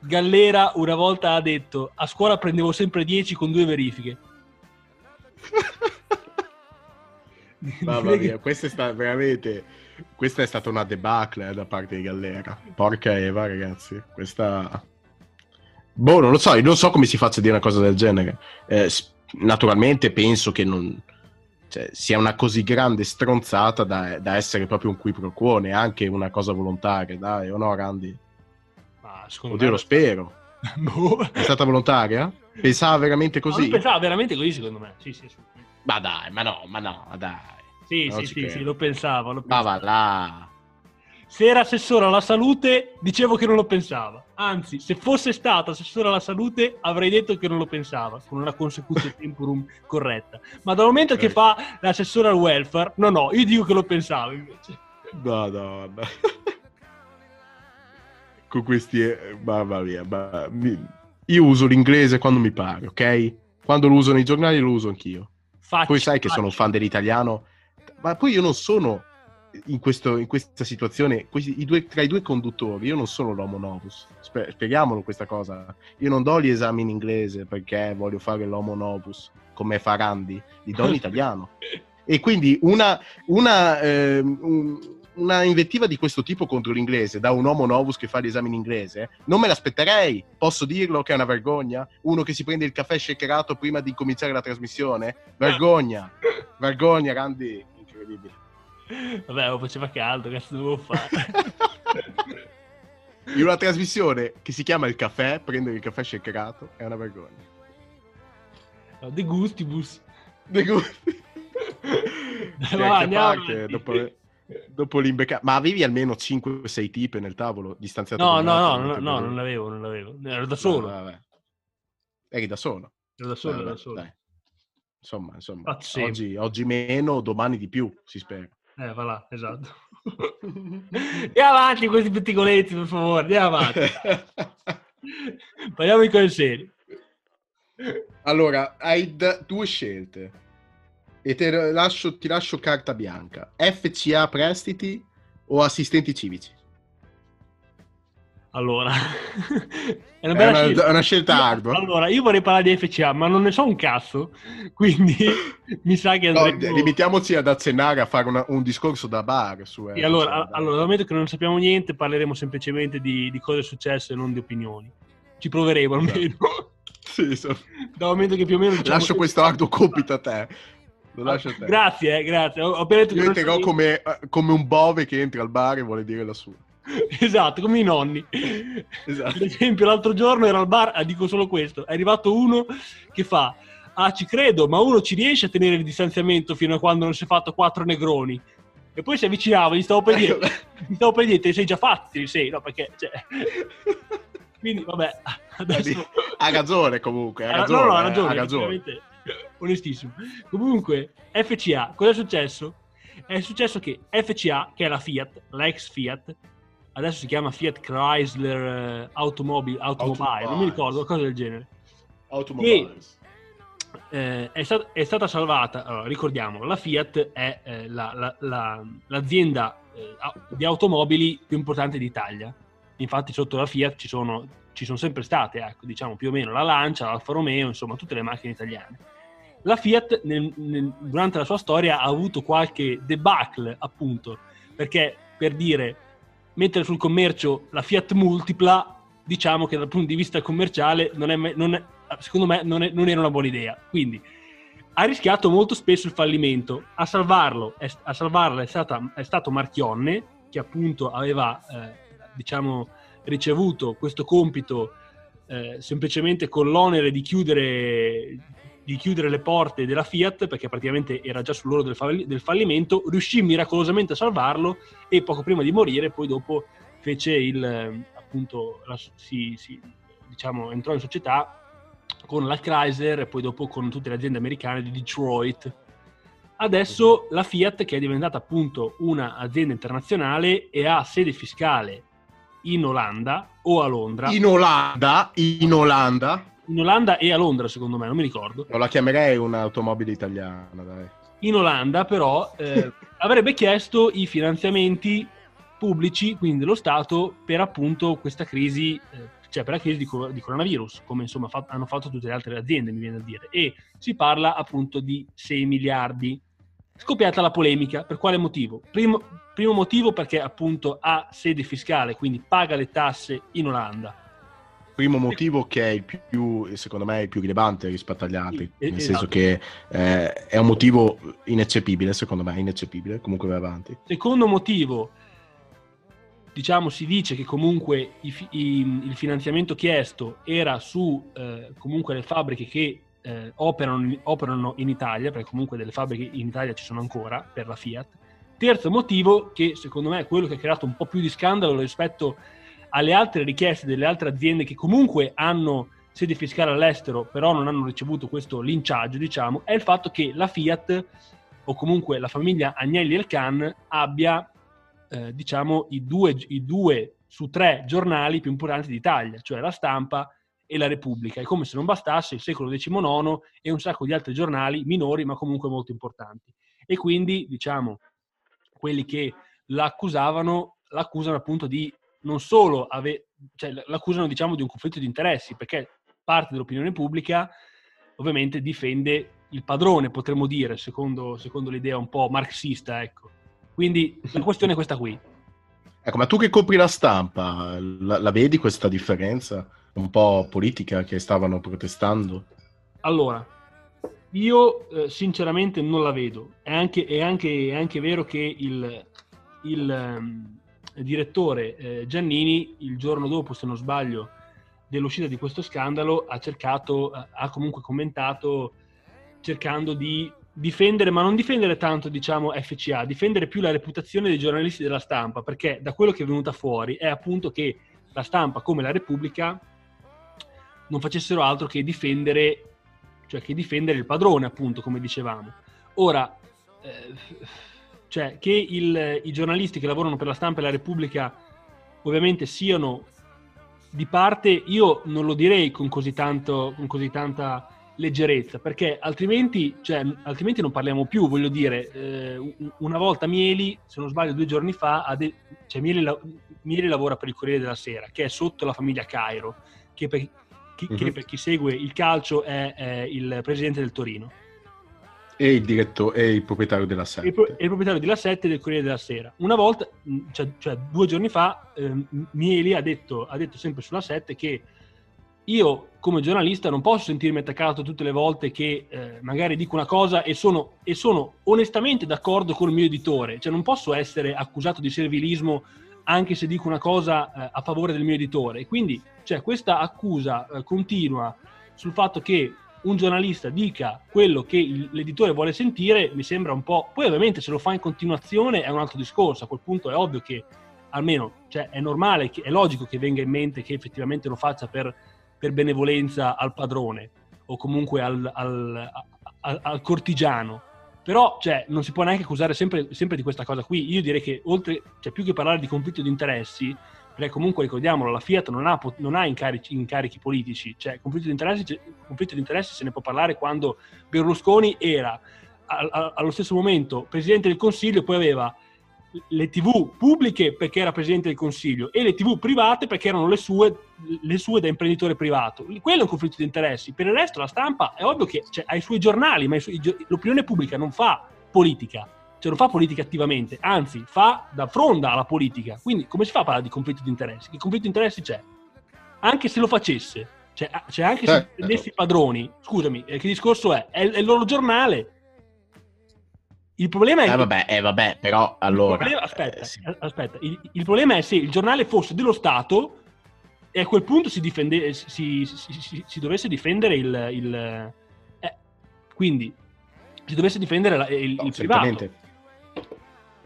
Gallera una volta ha detto, a scuola prendevo sempre 10 con due verifiche. Mamma mia, questa è stata veramente. Questa è stata una debacle eh, da parte di Gallera. Porca Eva, ragazzi. Questa. Boh, non lo so, non so come si faccia a dire una cosa del genere. Eh, naturalmente penso che non. cioè, sia una così grande stronzata da, da essere proprio un qui pro quo, neanche una cosa volontaria, dai, o no, Randy? Ma secondo Oddio, me- lo spero. Boh. È stata volontaria? Pensava veramente No, così? lui pensava veramente così, secondo me. Sì, sì. Ma dai, ma no, ma no, dai. Sì, sì, sì, sì, lo pensava. Lo Ma pensava. va là. Se era assessore alla salute, dicevo che non lo pensava. Anzi, se fosse stato assessore alla salute, avrei detto che non lo pensava, con una consecuzione temporum corretta. Ma dal momento che Eh. fa l'assessore al welfare, no, no, io dico che lo pensava invece. Madonna. Con questi... eh, Mamma mia. ma- Io uso l'inglese quando mi pare, ok? Quando lo uso nei giornali lo uso anch'io. Facci- Poi sai che facci. sono fan dell'italiano, ma poi io non sono in, questo- in questa situazione, questi- i due- tra i due conduttori, io non sono l'homo novus. Spe- spieghiamolo questa cosa. Io non do gli esami in inglese perché voglio fare l'homo novus come fa Randy, li do in italiano. E quindi una, una, un- una invettiva di questo tipo contro l'inglese da un homo novus che fa gli esami in inglese non me l'aspetterei. Posso dirlo che è una vergogna? Uno che si prende il caffè shakerato prima di cominciare la trasmissione? Vergogna! Vergogna, Randy! Incredibile. Vabbè, lo faceva caldo, cazzo dovevo fare. In una trasmissione che si chiama Il caffè, prendere il caffè shakerato è una vergogna. De gustibus. De gusti. Dai, Che va, anche andiamo parte, dopo, dopo l'imbecca- Ma avevi almeno 5-6 tipe nel tavolo distanziato? No, no, no, no, no, non l'avevo, non l'avevo. Ero da solo. No. Eri da solo. Ero da solo, da solo. Insomma, insomma oggi, oggi meno, domani di più, si spera. Eh, va là, esatto. andiamo avanti con questi petticoletti, per favore, andiamo avanti. Parliamo di cose serie. Allora, hai d- due scelte e te lascio, ti lascio carta bianca. FCA prestiti o assistenti civici? Allora, è una, bella è una, scelta. È una scelta ardua. Allora, io vorrei parlare di FCA, ma non ne so un cazzo, quindi mi sa che andremo... No, limitiamoci ad accennare a fare una, un discorso da bar su sì, allora, allora, dal momento che non sappiamo niente, parleremo semplicemente di, di cose successe e non di opinioni. Ci proveremo almeno. Esatto. sì, so. Dal momento che più o meno... Diciamo Lascio che... questo arduo compito a te. Lo lascio a te. Grazie, eh, grazie. Ho, ho detto Io entrerò come, come un bove che entra al bar e vuole dire la sua. Esatto, come i nonni. Esatto. Per esempio, l'altro giorno ero al bar, ah, dico solo questo, è arrivato uno che fa, ah ci credo, ma uno ci riesce a tenere il distanziamento fino a quando non si è fatto quattro negroni. E poi si avvicinava, gli stavo per dire, gli stavo per dire, te sei già fatti, sei, no, perché, cioè... Quindi, vabbè, adesso... Ha ragione comunque, ha ragione. No, no, ha ragione, ha ragione. onestissimo. Comunque, FCA, cosa è successo? È successo che FCA, che è la Fiat, la ex Fiat, adesso si chiama Fiat Chrysler uh, Automobile, Automobile, non mi ricordo, qualcosa del genere. Automobiles. Eh, è, stat- è, stata salvata, allora, ricordiamolo, la Fiat è eh, la, la, la, l'azienda eh, di automobili più importante d'Italia. Infatti sotto la Fiat ci sono, ci sono sempre state, ecco, diciamo più o meno la Lancia, l'Alfa Romeo, insomma tutte le macchine italiane. La Fiat nel, nel, durante la sua storia ha avuto qualche debacle, appunto, perché per dire mettere sul commercio la Fiat Multipla, diciamo che dal punto di vista commerciale non è, non è, secondo me non, è, non, era una buona idea. Quindi ha rischiato molto spesso il fallimento. A salvarlo, a salvarla è, stata, stato Marchionne, che appunto aveva eh, diciamo, ricevuto questo compito eh, semplicemente con l'onere di chiudere, di chiudere le porte della Fiat perché praticamente era già sull'oro del, fall- del, fallimento, riuscì miracolosamente a salvarlo e poco prima di morire poi dopo fece il, appunto, la, si, si, diciamo, entrò in società con la Chrysler e poi dopo con tutte le aziende americane di Detroit. Adesso la Fiat, che è diventata appunto un'azienda internazionale e ha sede fiscale in Olanda o a Londra. In Olanda? In Olanda? In Olanda e a Londra, secondo me, non mi ricordo. Non la chiamerei un'automobile italiana, dai. In Olanda, però, eh, avrebbe chiesto i finanziamenti pubblici, quindi dello Stato, per appunto questa crisi, eh, cioè per la crisi di, di coronavirus, come insomma fa- hanno fatto tutte le altre aziende, mi viene a dire. E si parla appunto di 6 miliardi. Scoppiata la polemica, per quale motivo? Primo, primo motivo perché appunto ha sede fiscale, quindi paga le tasse in Olanda primo motivo che è il più, secondo me, il più rilevante rispetto agli altri, nel esatto. senso che eh, è un motivo ineccepibile, secondo me, ineccepibile, comunque va avanti. Secondo motivo, diciamo, si dice che comunque i, i, il finanziamento chiesto era su eh, comunque le fabbriche che eh, operano, operano in Italia, perché comunque delle fabbriche in Italia ci sono ancora per la Fiat. Terzo motivo, che secondo me è quello che ha creato un po' più di scandalo rispetto alle altre richieste delle altre aziende che comunque hanno sede fiscale all'estero, però non hanno ricevuto questo linciaggio, diciamo, è il fatto che la Fiat o comunque la famiglia Agnelli Elkan abbia, eh, diciamo, i due, i due su tre giornali più importanti d'Italia, cioè la stampa e la Repubblica. È come se non bastasse il secolo XIX e un sacco di altri giornali minori, ma comunque molto importanti. E quindi, diciamo, quelli che l'accusavano, l'accusano appunto di non solo ave- cioè, l'accusano diciamo di un conflitto di interessi, perché parte dell'opinione pubblica ovviamente difende il padrone, potremmo dire, secondo, secondo l'idea un po' marxista, ecco. Quindi la questione è questa qui. Ecco, ma tu che copri la stampa, la, la vedi questa differenza un po' politica che stavano protestando? Allora, io eh, sinceramente non la vedo. È anche, è anche, è anche vero che il, il, ehm, direttore eh, Giannini, il giorno dopo, se non sbaglio, dell'uscita di questo scandalo, ha cercato, ha comunque commentato cercando di difendere, ma non difendere tanto, diciamo, FCA, difendere più la reputazione dei giornalisti della stampa, perché da quello che è venuta fuori è appunto che la stampa, come la Repubblica, non facessero altro che difendere, cioè che difendere il padrone, appunto, come dicevamo. Ora, eh, cioè che il, i giornalisti che lavorano per la stampa e la Repubblica ovviamente siano di parte, io non lo direi con così, tanto, con così tanta leggerezza, perché altrimenti, cioè, altrimenti, non parliamo più. Voglio dire, eh, una volta Mieli, se non sbaglio, due giorni fa, de- cioè, Mieli, la- Mieli, lavora per il Corriere della Sera, che è sotto la famiglia Cairo, che per, chi, uh-huh. che mhm. per chi segue il calcio è, è il presidente del Torino e il direttore e il proprietario della 7. E il proprietario della 7 del Corriere della Sera. Una volta, cioè, cioè due giorni fa, eh, Mieli ha detto, ha detto sempre sulla 7 che io come giornalista non posso sentirmi attaccato tutte le volte che eh, magari dico una cosa e sono, e sono, onestamente d'accordo con il mio editore, cioè non posso essere accusato di servilismo anche se dico una cosa eh, a favore del mio editore. Quindi cioè, questa accusa eh, continua sul fatto che un giornalista dica quello che il, l'editore vuole sentire mi sembra un po'... Poi ovviamente se lo fa in continuazione è un altro discorso, a quel punto è ovvio che almeno cioè, è normale, è logico che venga in mente che effettivamente lo faccia per, per benevolenza al padrone o comunque al, al, al, al cortigiano. Però cioè, non si può neanche accusare sempre, sempre, di questa cosa qui. Io direi che oltre, cioè, più che parlare di conflitto di interessi, perché comunque ricordiamolo, la Fiat non ha, non ha incarichi, incarichi, politici, cioè conflitto di, interessi, conflitto di interessi se ne può parlare quando Berlusconi era a, a, allo stesso momento Presidente del Consiglio, poi aveva le tv pubbliche perché era Presidente del Consiglio e le tv private perché erano le sue, le sue da imprenditore privato. Quello è un conflitto di interessi. Per il resto la stampa è ovvio che cioè, ha i suoi giornali, ma suoi, l'opinione pubblica non fa politica cioè non fa politica attivamente, anzi fa da fronda alla politica. Quindi come si fa a parlare di conflitto di interessi? Che conflitto di interessi c'è? Anche se lo facesse, cioè, cioè anche se eh, prendessi i padroni, scusami, eh, che discorso è? È, è il loro giornale. Il problema è... Eh vabbè, eh, vabbè però allora... Il problema, aspetta, eh, sì. aspetta. Il, il, problema è se il giornale fosse dello Stato e a quel punto si, difende, si, si, si dovesse difendere il... il eh, quindi si dovesse difendere la, il, no, il privato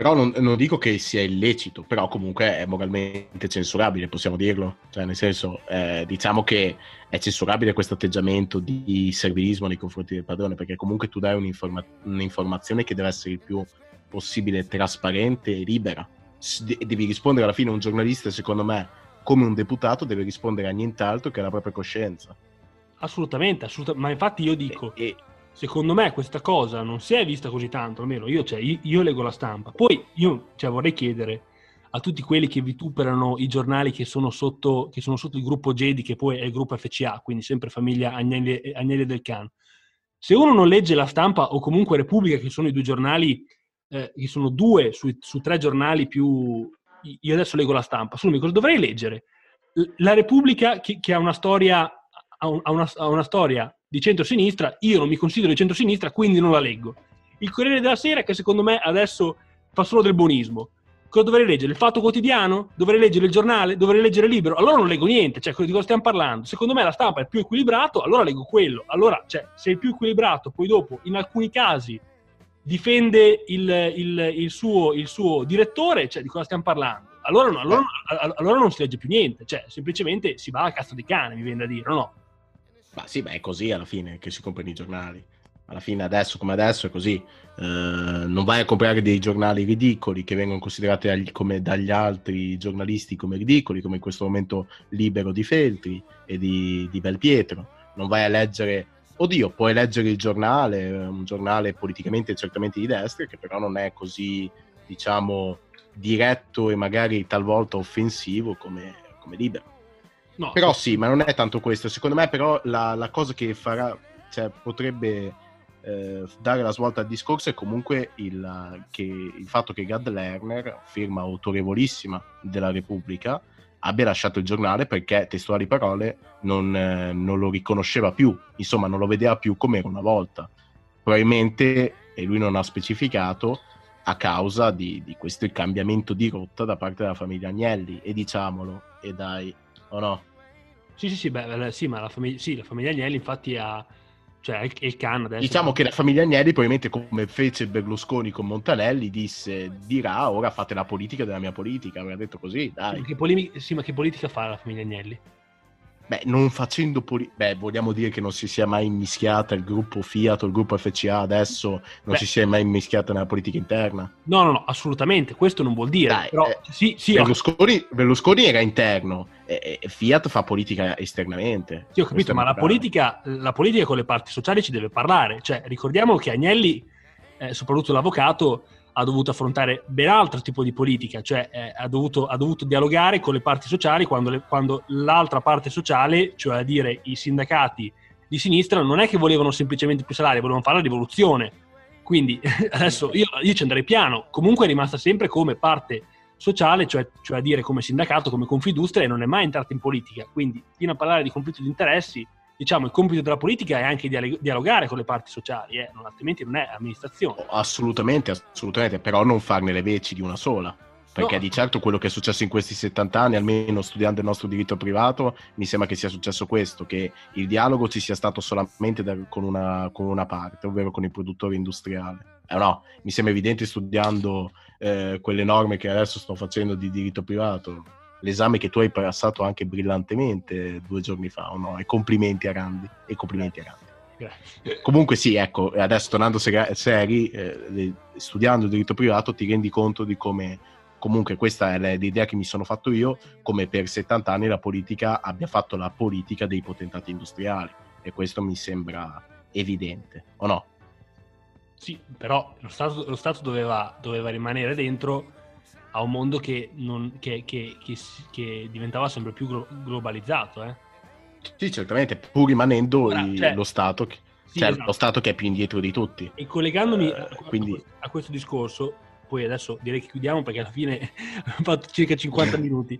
però non, non, dico che sia illecito, però comunque è moralmente censurabile, possiamo dirlo. Cioè, nel senso, eh, diciamo che è censurabile questo atteggiamento di servilismo nei confronti del padrone, perché comunque tu dai un'informa- un'informazione che deve essere il più possibile trasparente e libera. devi rispondere alla fine un giornalista, secondo me, come un deputato, deve rispondere a nient'altro che alla propria coscienza. Assolutamente, assolutamente. ma infatti io dico... E, e secondo me questa cosa non si è vista così tanto, almeno io, cioè, io, io leggo la stampa. Poi io cioè, vorrei chiedere a tutti quelli che vituperano i giornali che sono, sotto, che sono sotto il gruppo Gedi, che poi è il gruppo FCA, quindi sempre famiglia Agnelli, Agnelli del Can. Se uno non legge la stampa o comunque Repubblica, che sono i due giornali, eh, che sono due su, su, tre giornali più... Io adesso leggo la stampa, scusami, cosa dovrei leggere? La Repubblica, che, che ha una storia ha, una, ha una storia di centro-sinistra, io non mi considero di centro-sinistra, quindi non la leggo. Il Corriere della Sera, che secondo me adesso fa solo del buonismo. Cosa dovrei leggere? Il Fatto Quotidiano? Dovrei leggere il giornale? Dovrei leggere il libro? Allora non leggo niente, cioè di cosa stiamo parlando? Secondo me la stampa è più equilibrato, allora leggo quello. Allora, cioè, se è più equilibrato, poi dopo, in alcuni casi, difende il, il, il, suo, il suo, direttore, cioè di cosa stiamo parlando? Allora, allora, allora, non si legge più niente, cioè semplicemente si va a cazzo di cane, mi viene da dire, no? Ma sì, beh, è così alla fine che si comprano i giornali. Alla fine adesso come adesso è così. Eh, non vai a comprare dei giornali ridicoli che vengono considerati agli, come dagli altri giornalisti come ridicoli, come in questo momento libero di Feltri e di, di Belpietro. Non vai a leggere oddio, puoi leggere il giornale, un giornale politicamente certamente di destra, che però non è così, diciamo, diretto e magari talvolta offensivo come, come libero. No, però sì, ma non è tanto questo. Secondo me, però, la, la cosa che farà, cioè, potrebbe eh, dare la svolta al discorso è comunque il, che, il fatto che Gad Lerner, firma autorevolissima della Repubblica, abbia lasciato il giornale perché, testuali parole, non, eh, non lo riconosceva più, insomma, non lo vedeva più come era una volta. Probabilmente, e lui non ha specificato, a causa di, di questo cambiamento di rotta da parte della famiglia Agnelli. E diciamolo, e dai, o no? Sì, sì, sì, beh, sì, ma la famiglia, sì, la famiglia Agnelli infatti ha... Cioè, è il can adesso. Diciamo che la famiglia Agnelli, probabilmente come fece Berlusconi con Montanelli, disse, dirà, ora fate la politica della mia politica. Aveva detto così, dai. Sì, che, polemi- sì, ma che politica fa la famiglia Agnelli? Beh, non facendo politica, beh, vogliamo dire che non si sia mai immischiata il gruppo Fiat o il gruppo FCA adesso, non beh. si sia mai immischiata nella politica interna? No, no, no, assolutamente, questo non vuol dire. Dai, però, eh, sì, sì, Berlusconi, Berlusconi, era interno, e, e, Fiat fa politica esternamente. Sì, ho capito, ma la politica, la politica, con le parti sociali ci deve parlare. Cioè, ricordiamo che Agnelli, eh, soprattutto l'avvocato, ha dovuto affrontare ben altro tipo di politica, cioè eh, ha, dovuto, ha, dovuto, dialogare con le parti sociali quando, le, quando, l'altra parte sociale, cioè a dire i sindacati di sinistra, non è che volevano semplicemente più salari, volevano fare la rivoluzione. Quindi adesso io, io ci andrei piano, comunque è rimasta sempre come parte sociale, cioè, cioè a dire come sindacato, come confindustria e non è mai entrata in politica. Quindi fino a parlare di conflitto di interessi diciamo, il compito della politica è anche dialogare con le parti sociali, eh? non, altrimenti non è amministrazione. Assolutamente, assolutamente, però non farne le veci di una sola. Perché no. di certo quello che è successo in questi 70 anni, almeno studiando il nostro diritto privato, mi sembra che sia successo questo, che il dialogo ci sia stato solamente da, con, una, con, una, parte, ovvero con il produttore industriale. Eh no, mi sembra evidente studiando eh, quelle norme che adesso sto facendo di diritto privato, l'esame che tu hai passato anche brillantemente due giorni fa, o no? E complimenti a Randi. E complimenti a Randi. Comunque sì, ecco, adesso tornando seri, eh, studiando il diritto privato ti rendi conto di come, comunque questa è l'idea che mi sono fatto io, come per 70 anni la politica abbia fatto la politica dei potentati industriali. E questo mi sembra evidente, o no? Sì, però lo Stato, lo Stato doveva, doveva rimanere dentro a un mondo che, non, che, che, che diventava sempre più glo- globalizzato. Eh? Sì, certamente, pur rimanendo Ora, il, cioè, lo, Stato che, sì, cioè, esatto. lo Stato che è più indietro di tutti. E collegandomi uh, a, quindi... a, questo discorso, poi adesso direi che chiudiamo perché alla fine ho fatto circa 50 minuti.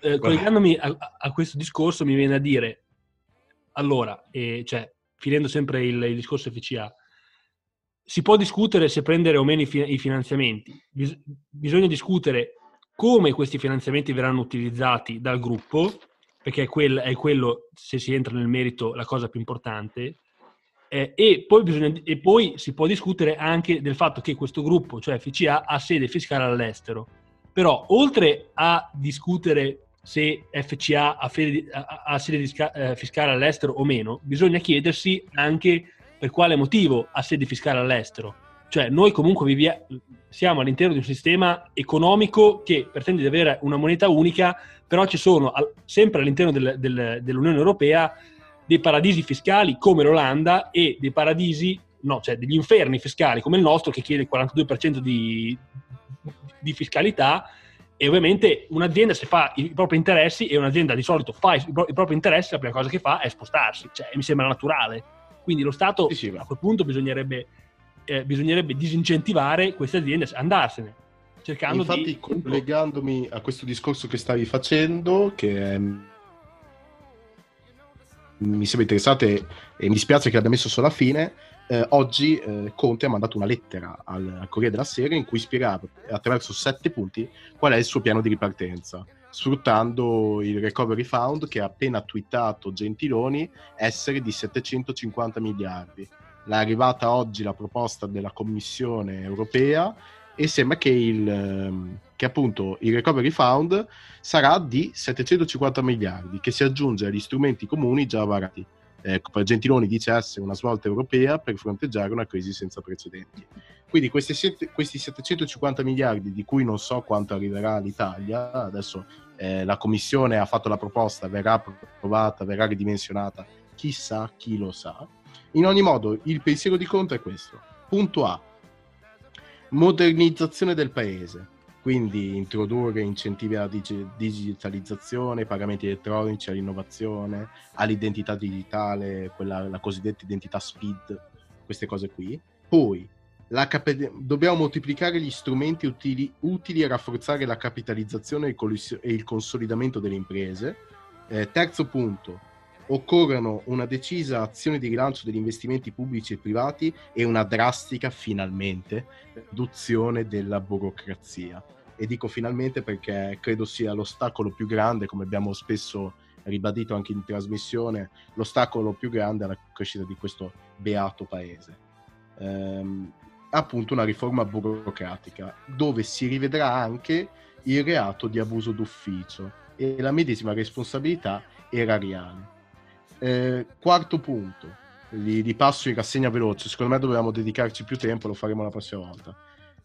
Eh, collegandomi a, a, questo discorso mi viene a dire, allora, eh, cioè, finendo sempre il, il discorso FCA, si può discutere se prendere o meno i, fi- i finanziamenti, Bis- bisogna discutere come questi finanziamenti verranno utilizzati dal gruppo, perché è, quel- è quello, se si entra nel merito, la cosa più importante, eh, e, poi bisogna, e, poi si può discutere anche del fatto che questo gruppo, cioè FCA, ha sede fiscale all'estero. Però, oltre a discutere se FCA ha, fede, ha, ha sede eh, fiscale all'estero o meno, bisogna chiedersi anche per quale motivo ha sede fiscale all'estero? Cioè, noi comunque vivia- siamo all'interno di un sistema economico che pretende di avere una moneta unica, però ci sono al- sempre all'interno del, del, dell'Unione Europea dei paradisi fiscali come l'Olanda e dei paradisi, no, cioè degli inferni fiscali come il nostro che chiede il 42% di, di fiscalità e ovviamente un'azienda se fa i propri interessi e un'azienda di solito fa i, propri interessi, la prima cosa che fa è spostarsi, cioè mi sembra naturale. Quindi lo Stato sì, sì, a quel punto bisognerebbe, eh, bisognerebbe disincentivare queste aziende a andarsene. Cercando Infatti, di... collegandomi a questo discorso che stavi facendo, che è... mi sembra interessante e mi spiace che l'abbia messo solo alla fine, eh, oggi eh, Conte ha mandato una lettera al, al Corriere della Sera in cui spiegava attraverso sette punti qual è il suo piano di ripartenza sfruttando il recovery fund che ha appena twittato Gentiloni essere di 750 miliardi. L'è arrivata oggi la proposta della Commissione europea e sembra che, il, ehm, che appunto il recovery fund sarà di 750 miliardi che si aggiunge agli strumenti comuni già varati. Ecco, Gentiloni dice essere una svolta europea per fronteggiare una crisi senza precedenti. Quindi questi, questi 750 miliardi di cui non so quanto arriverà all'Italia, adesso eh, la Commissione ha fatto la proposta, verrà approvata, verrà ridimensionata, chissà chi lo sa. In ogni modo, il pensiero di Conte è questo. Punto A. Modernizzazione del paese, quindi introdurre incentivi alla dig- digitalizzazione, pagamenti elettronici, all'innovazione, all'identità digitale, quella, la cosiddetta identità SPID, queste cose qui. Poi Cap- dobbiamo moltiplicare gli strumenti utili, utili, a rafforzare la capitalizzazione e e il consolidamento delle imprese. Eh, terzo punto, occorrono una decisa azione di rilancio degli investimenti pubblici e privati e una drastica, finalmente, riduzione della burocrazia. E dico finalmente perché credo sia l'ostacolo più grande, come abbiamo spesso ribadito anche in trasmissione, l'ostacolo più grande alla crescita di questo beato paese. Um, appunto una riforma burocratica dove si rivedrà anche il reato di abuso d'ufficio e la medesima responsabilità erariali. Eh, quarto punto, li, li, passo in rassegna veloce, secondo me dobbiamo dedicarci più tempo, lo faremo la prossima volta.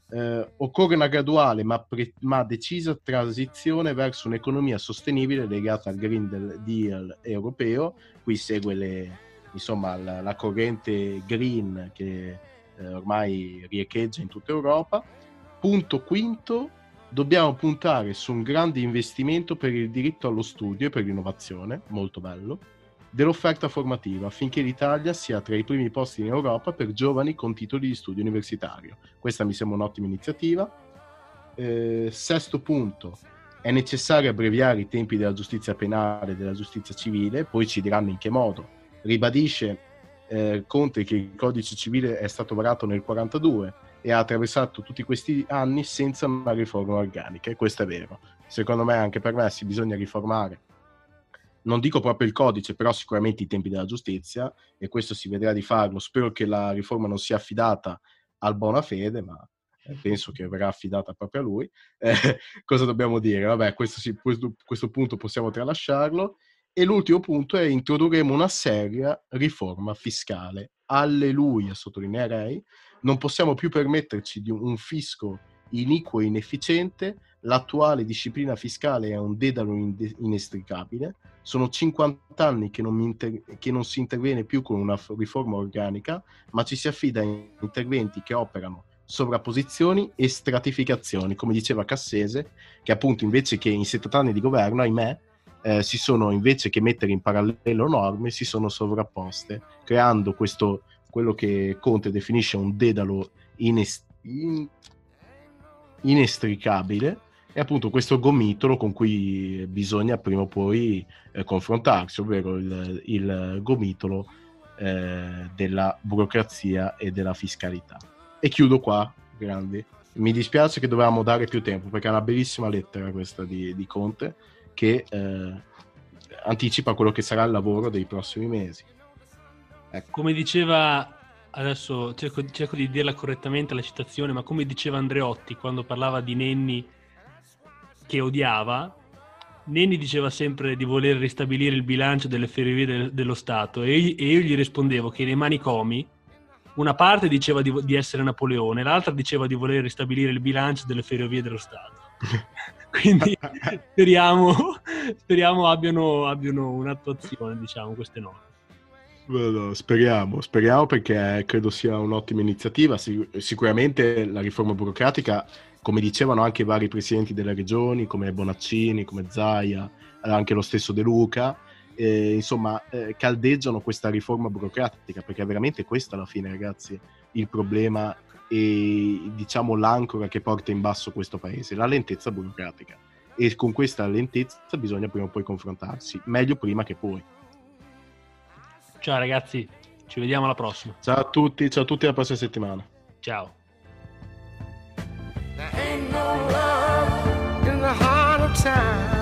Eh, occorre una graduale ma, pre- ma, decisa transizione verso un'economia sostenibile legata al Green Deal europeo, qui segue le, insomma, la, la, corrente green che eh, ormai riecheggia in tutta Europa. Punto quinto, dobbiamo puntare su un grande investimento per il diritto allo studio e per l'innovazione, molto bello, dell'offerta formativa affinché l'Italia sia tra i primi posti in Europa per giovani con titoli di studio universitario. Questa mi sembra un'ottima iniziativa. Eh, sesto punto, è necessario abbreviare i tempi della giustizia penale e della giustizia civile, poi ci diranno in che modo. Ribadisce eh, Conte che il codice civile è stato varato nel 1942 e ha attraversato tutti questi anni senza una riforma organica e questo è vero. Secondo me anche per me si bisogna riformare non dico proprio il codice, però sicuramente i tempi della giustizia e questo si vedrà di farlo. Spero che la riforma non sia affidata al buona fede, ma eh, penso che verrà affidata proprio a lui. Eh, cosa dobbiamo dire? Vabbè, questo, sì, questo, questo punto possiamo tralasciarlo. E l'ultimo punto è introdurremo una seria riforma fiscale. Alleluia, sottolineerei. Non possiamo più permetterci di un fisco iniquo e inefficiente, l'attuale disciplina fiscale è un dedalo inestricabile, sono 50 anni che non, inter- che non, si interviene più con una riforma organica, ma ci si affida a interventi che operano sovrapposizioni e stratificazioni, come diceva Cassese, che appunto invece che in 70 anni di governo, ahimè, eh, si sono invece che mettere in parallelo norme, si sono sovrapposte, creando questo, quello che Conte definisce un dedalo inest- in- inestricabile è appunto questo gomitolo con cui bisogna prima o poi eh, confrontarsi, ovvero il, il gomitolo eh, della burocrazia e della fiscalità. E chiudo qua, grandi. Mi dispiace che dovevamo dare più tempo perché è una bellissima lettera questa di, di Conte che eh, anticipa quello che sarà il lavoro dei prossimi mesi. Ecco. Come diceva, adesso cerco, cerco, di dirla correttamente la citazione, ma come diceva Andreotti quando parlava di Nenni che odiava, Nenni diceva sempre di voler ristabilire il bilancio delle ferrovie del, dello Stato e io, e io, gli rispondevo che nei manicomi una parte diceva di, di, essere Napoleone, l'altra diceva di voler ristabilire il bilancio delle ferrovie dello Stato. Quindi speriamo, speriamo abbiano, abbiano, un'attuazione, diciamo, queste norme. No, speriamo, speriamo perché credo sia un'ottima iniziativa. Sic- sicuramente la riforma burocratica, come dicevano anche vari presidenti delle regioni, come Bonaccini, come Zaia, anche lo stesso De Luca, eh, insomma, eh, caldeggiano questa riforma burocratica, perché è veramente questa alla fine, ragazzi, il problema e diciamo l'ancora che porta in basso questo paese, la lentezza burocratica. E con questa lentezza bisogna prima o poi confrontarsi, meglio prima che poi. Ciao ragazzi, ci vediamo alla prossima. Ciao a tutti, ciao a tutti alla prossima settimana. Ciao. There ain't no love in the heart of time.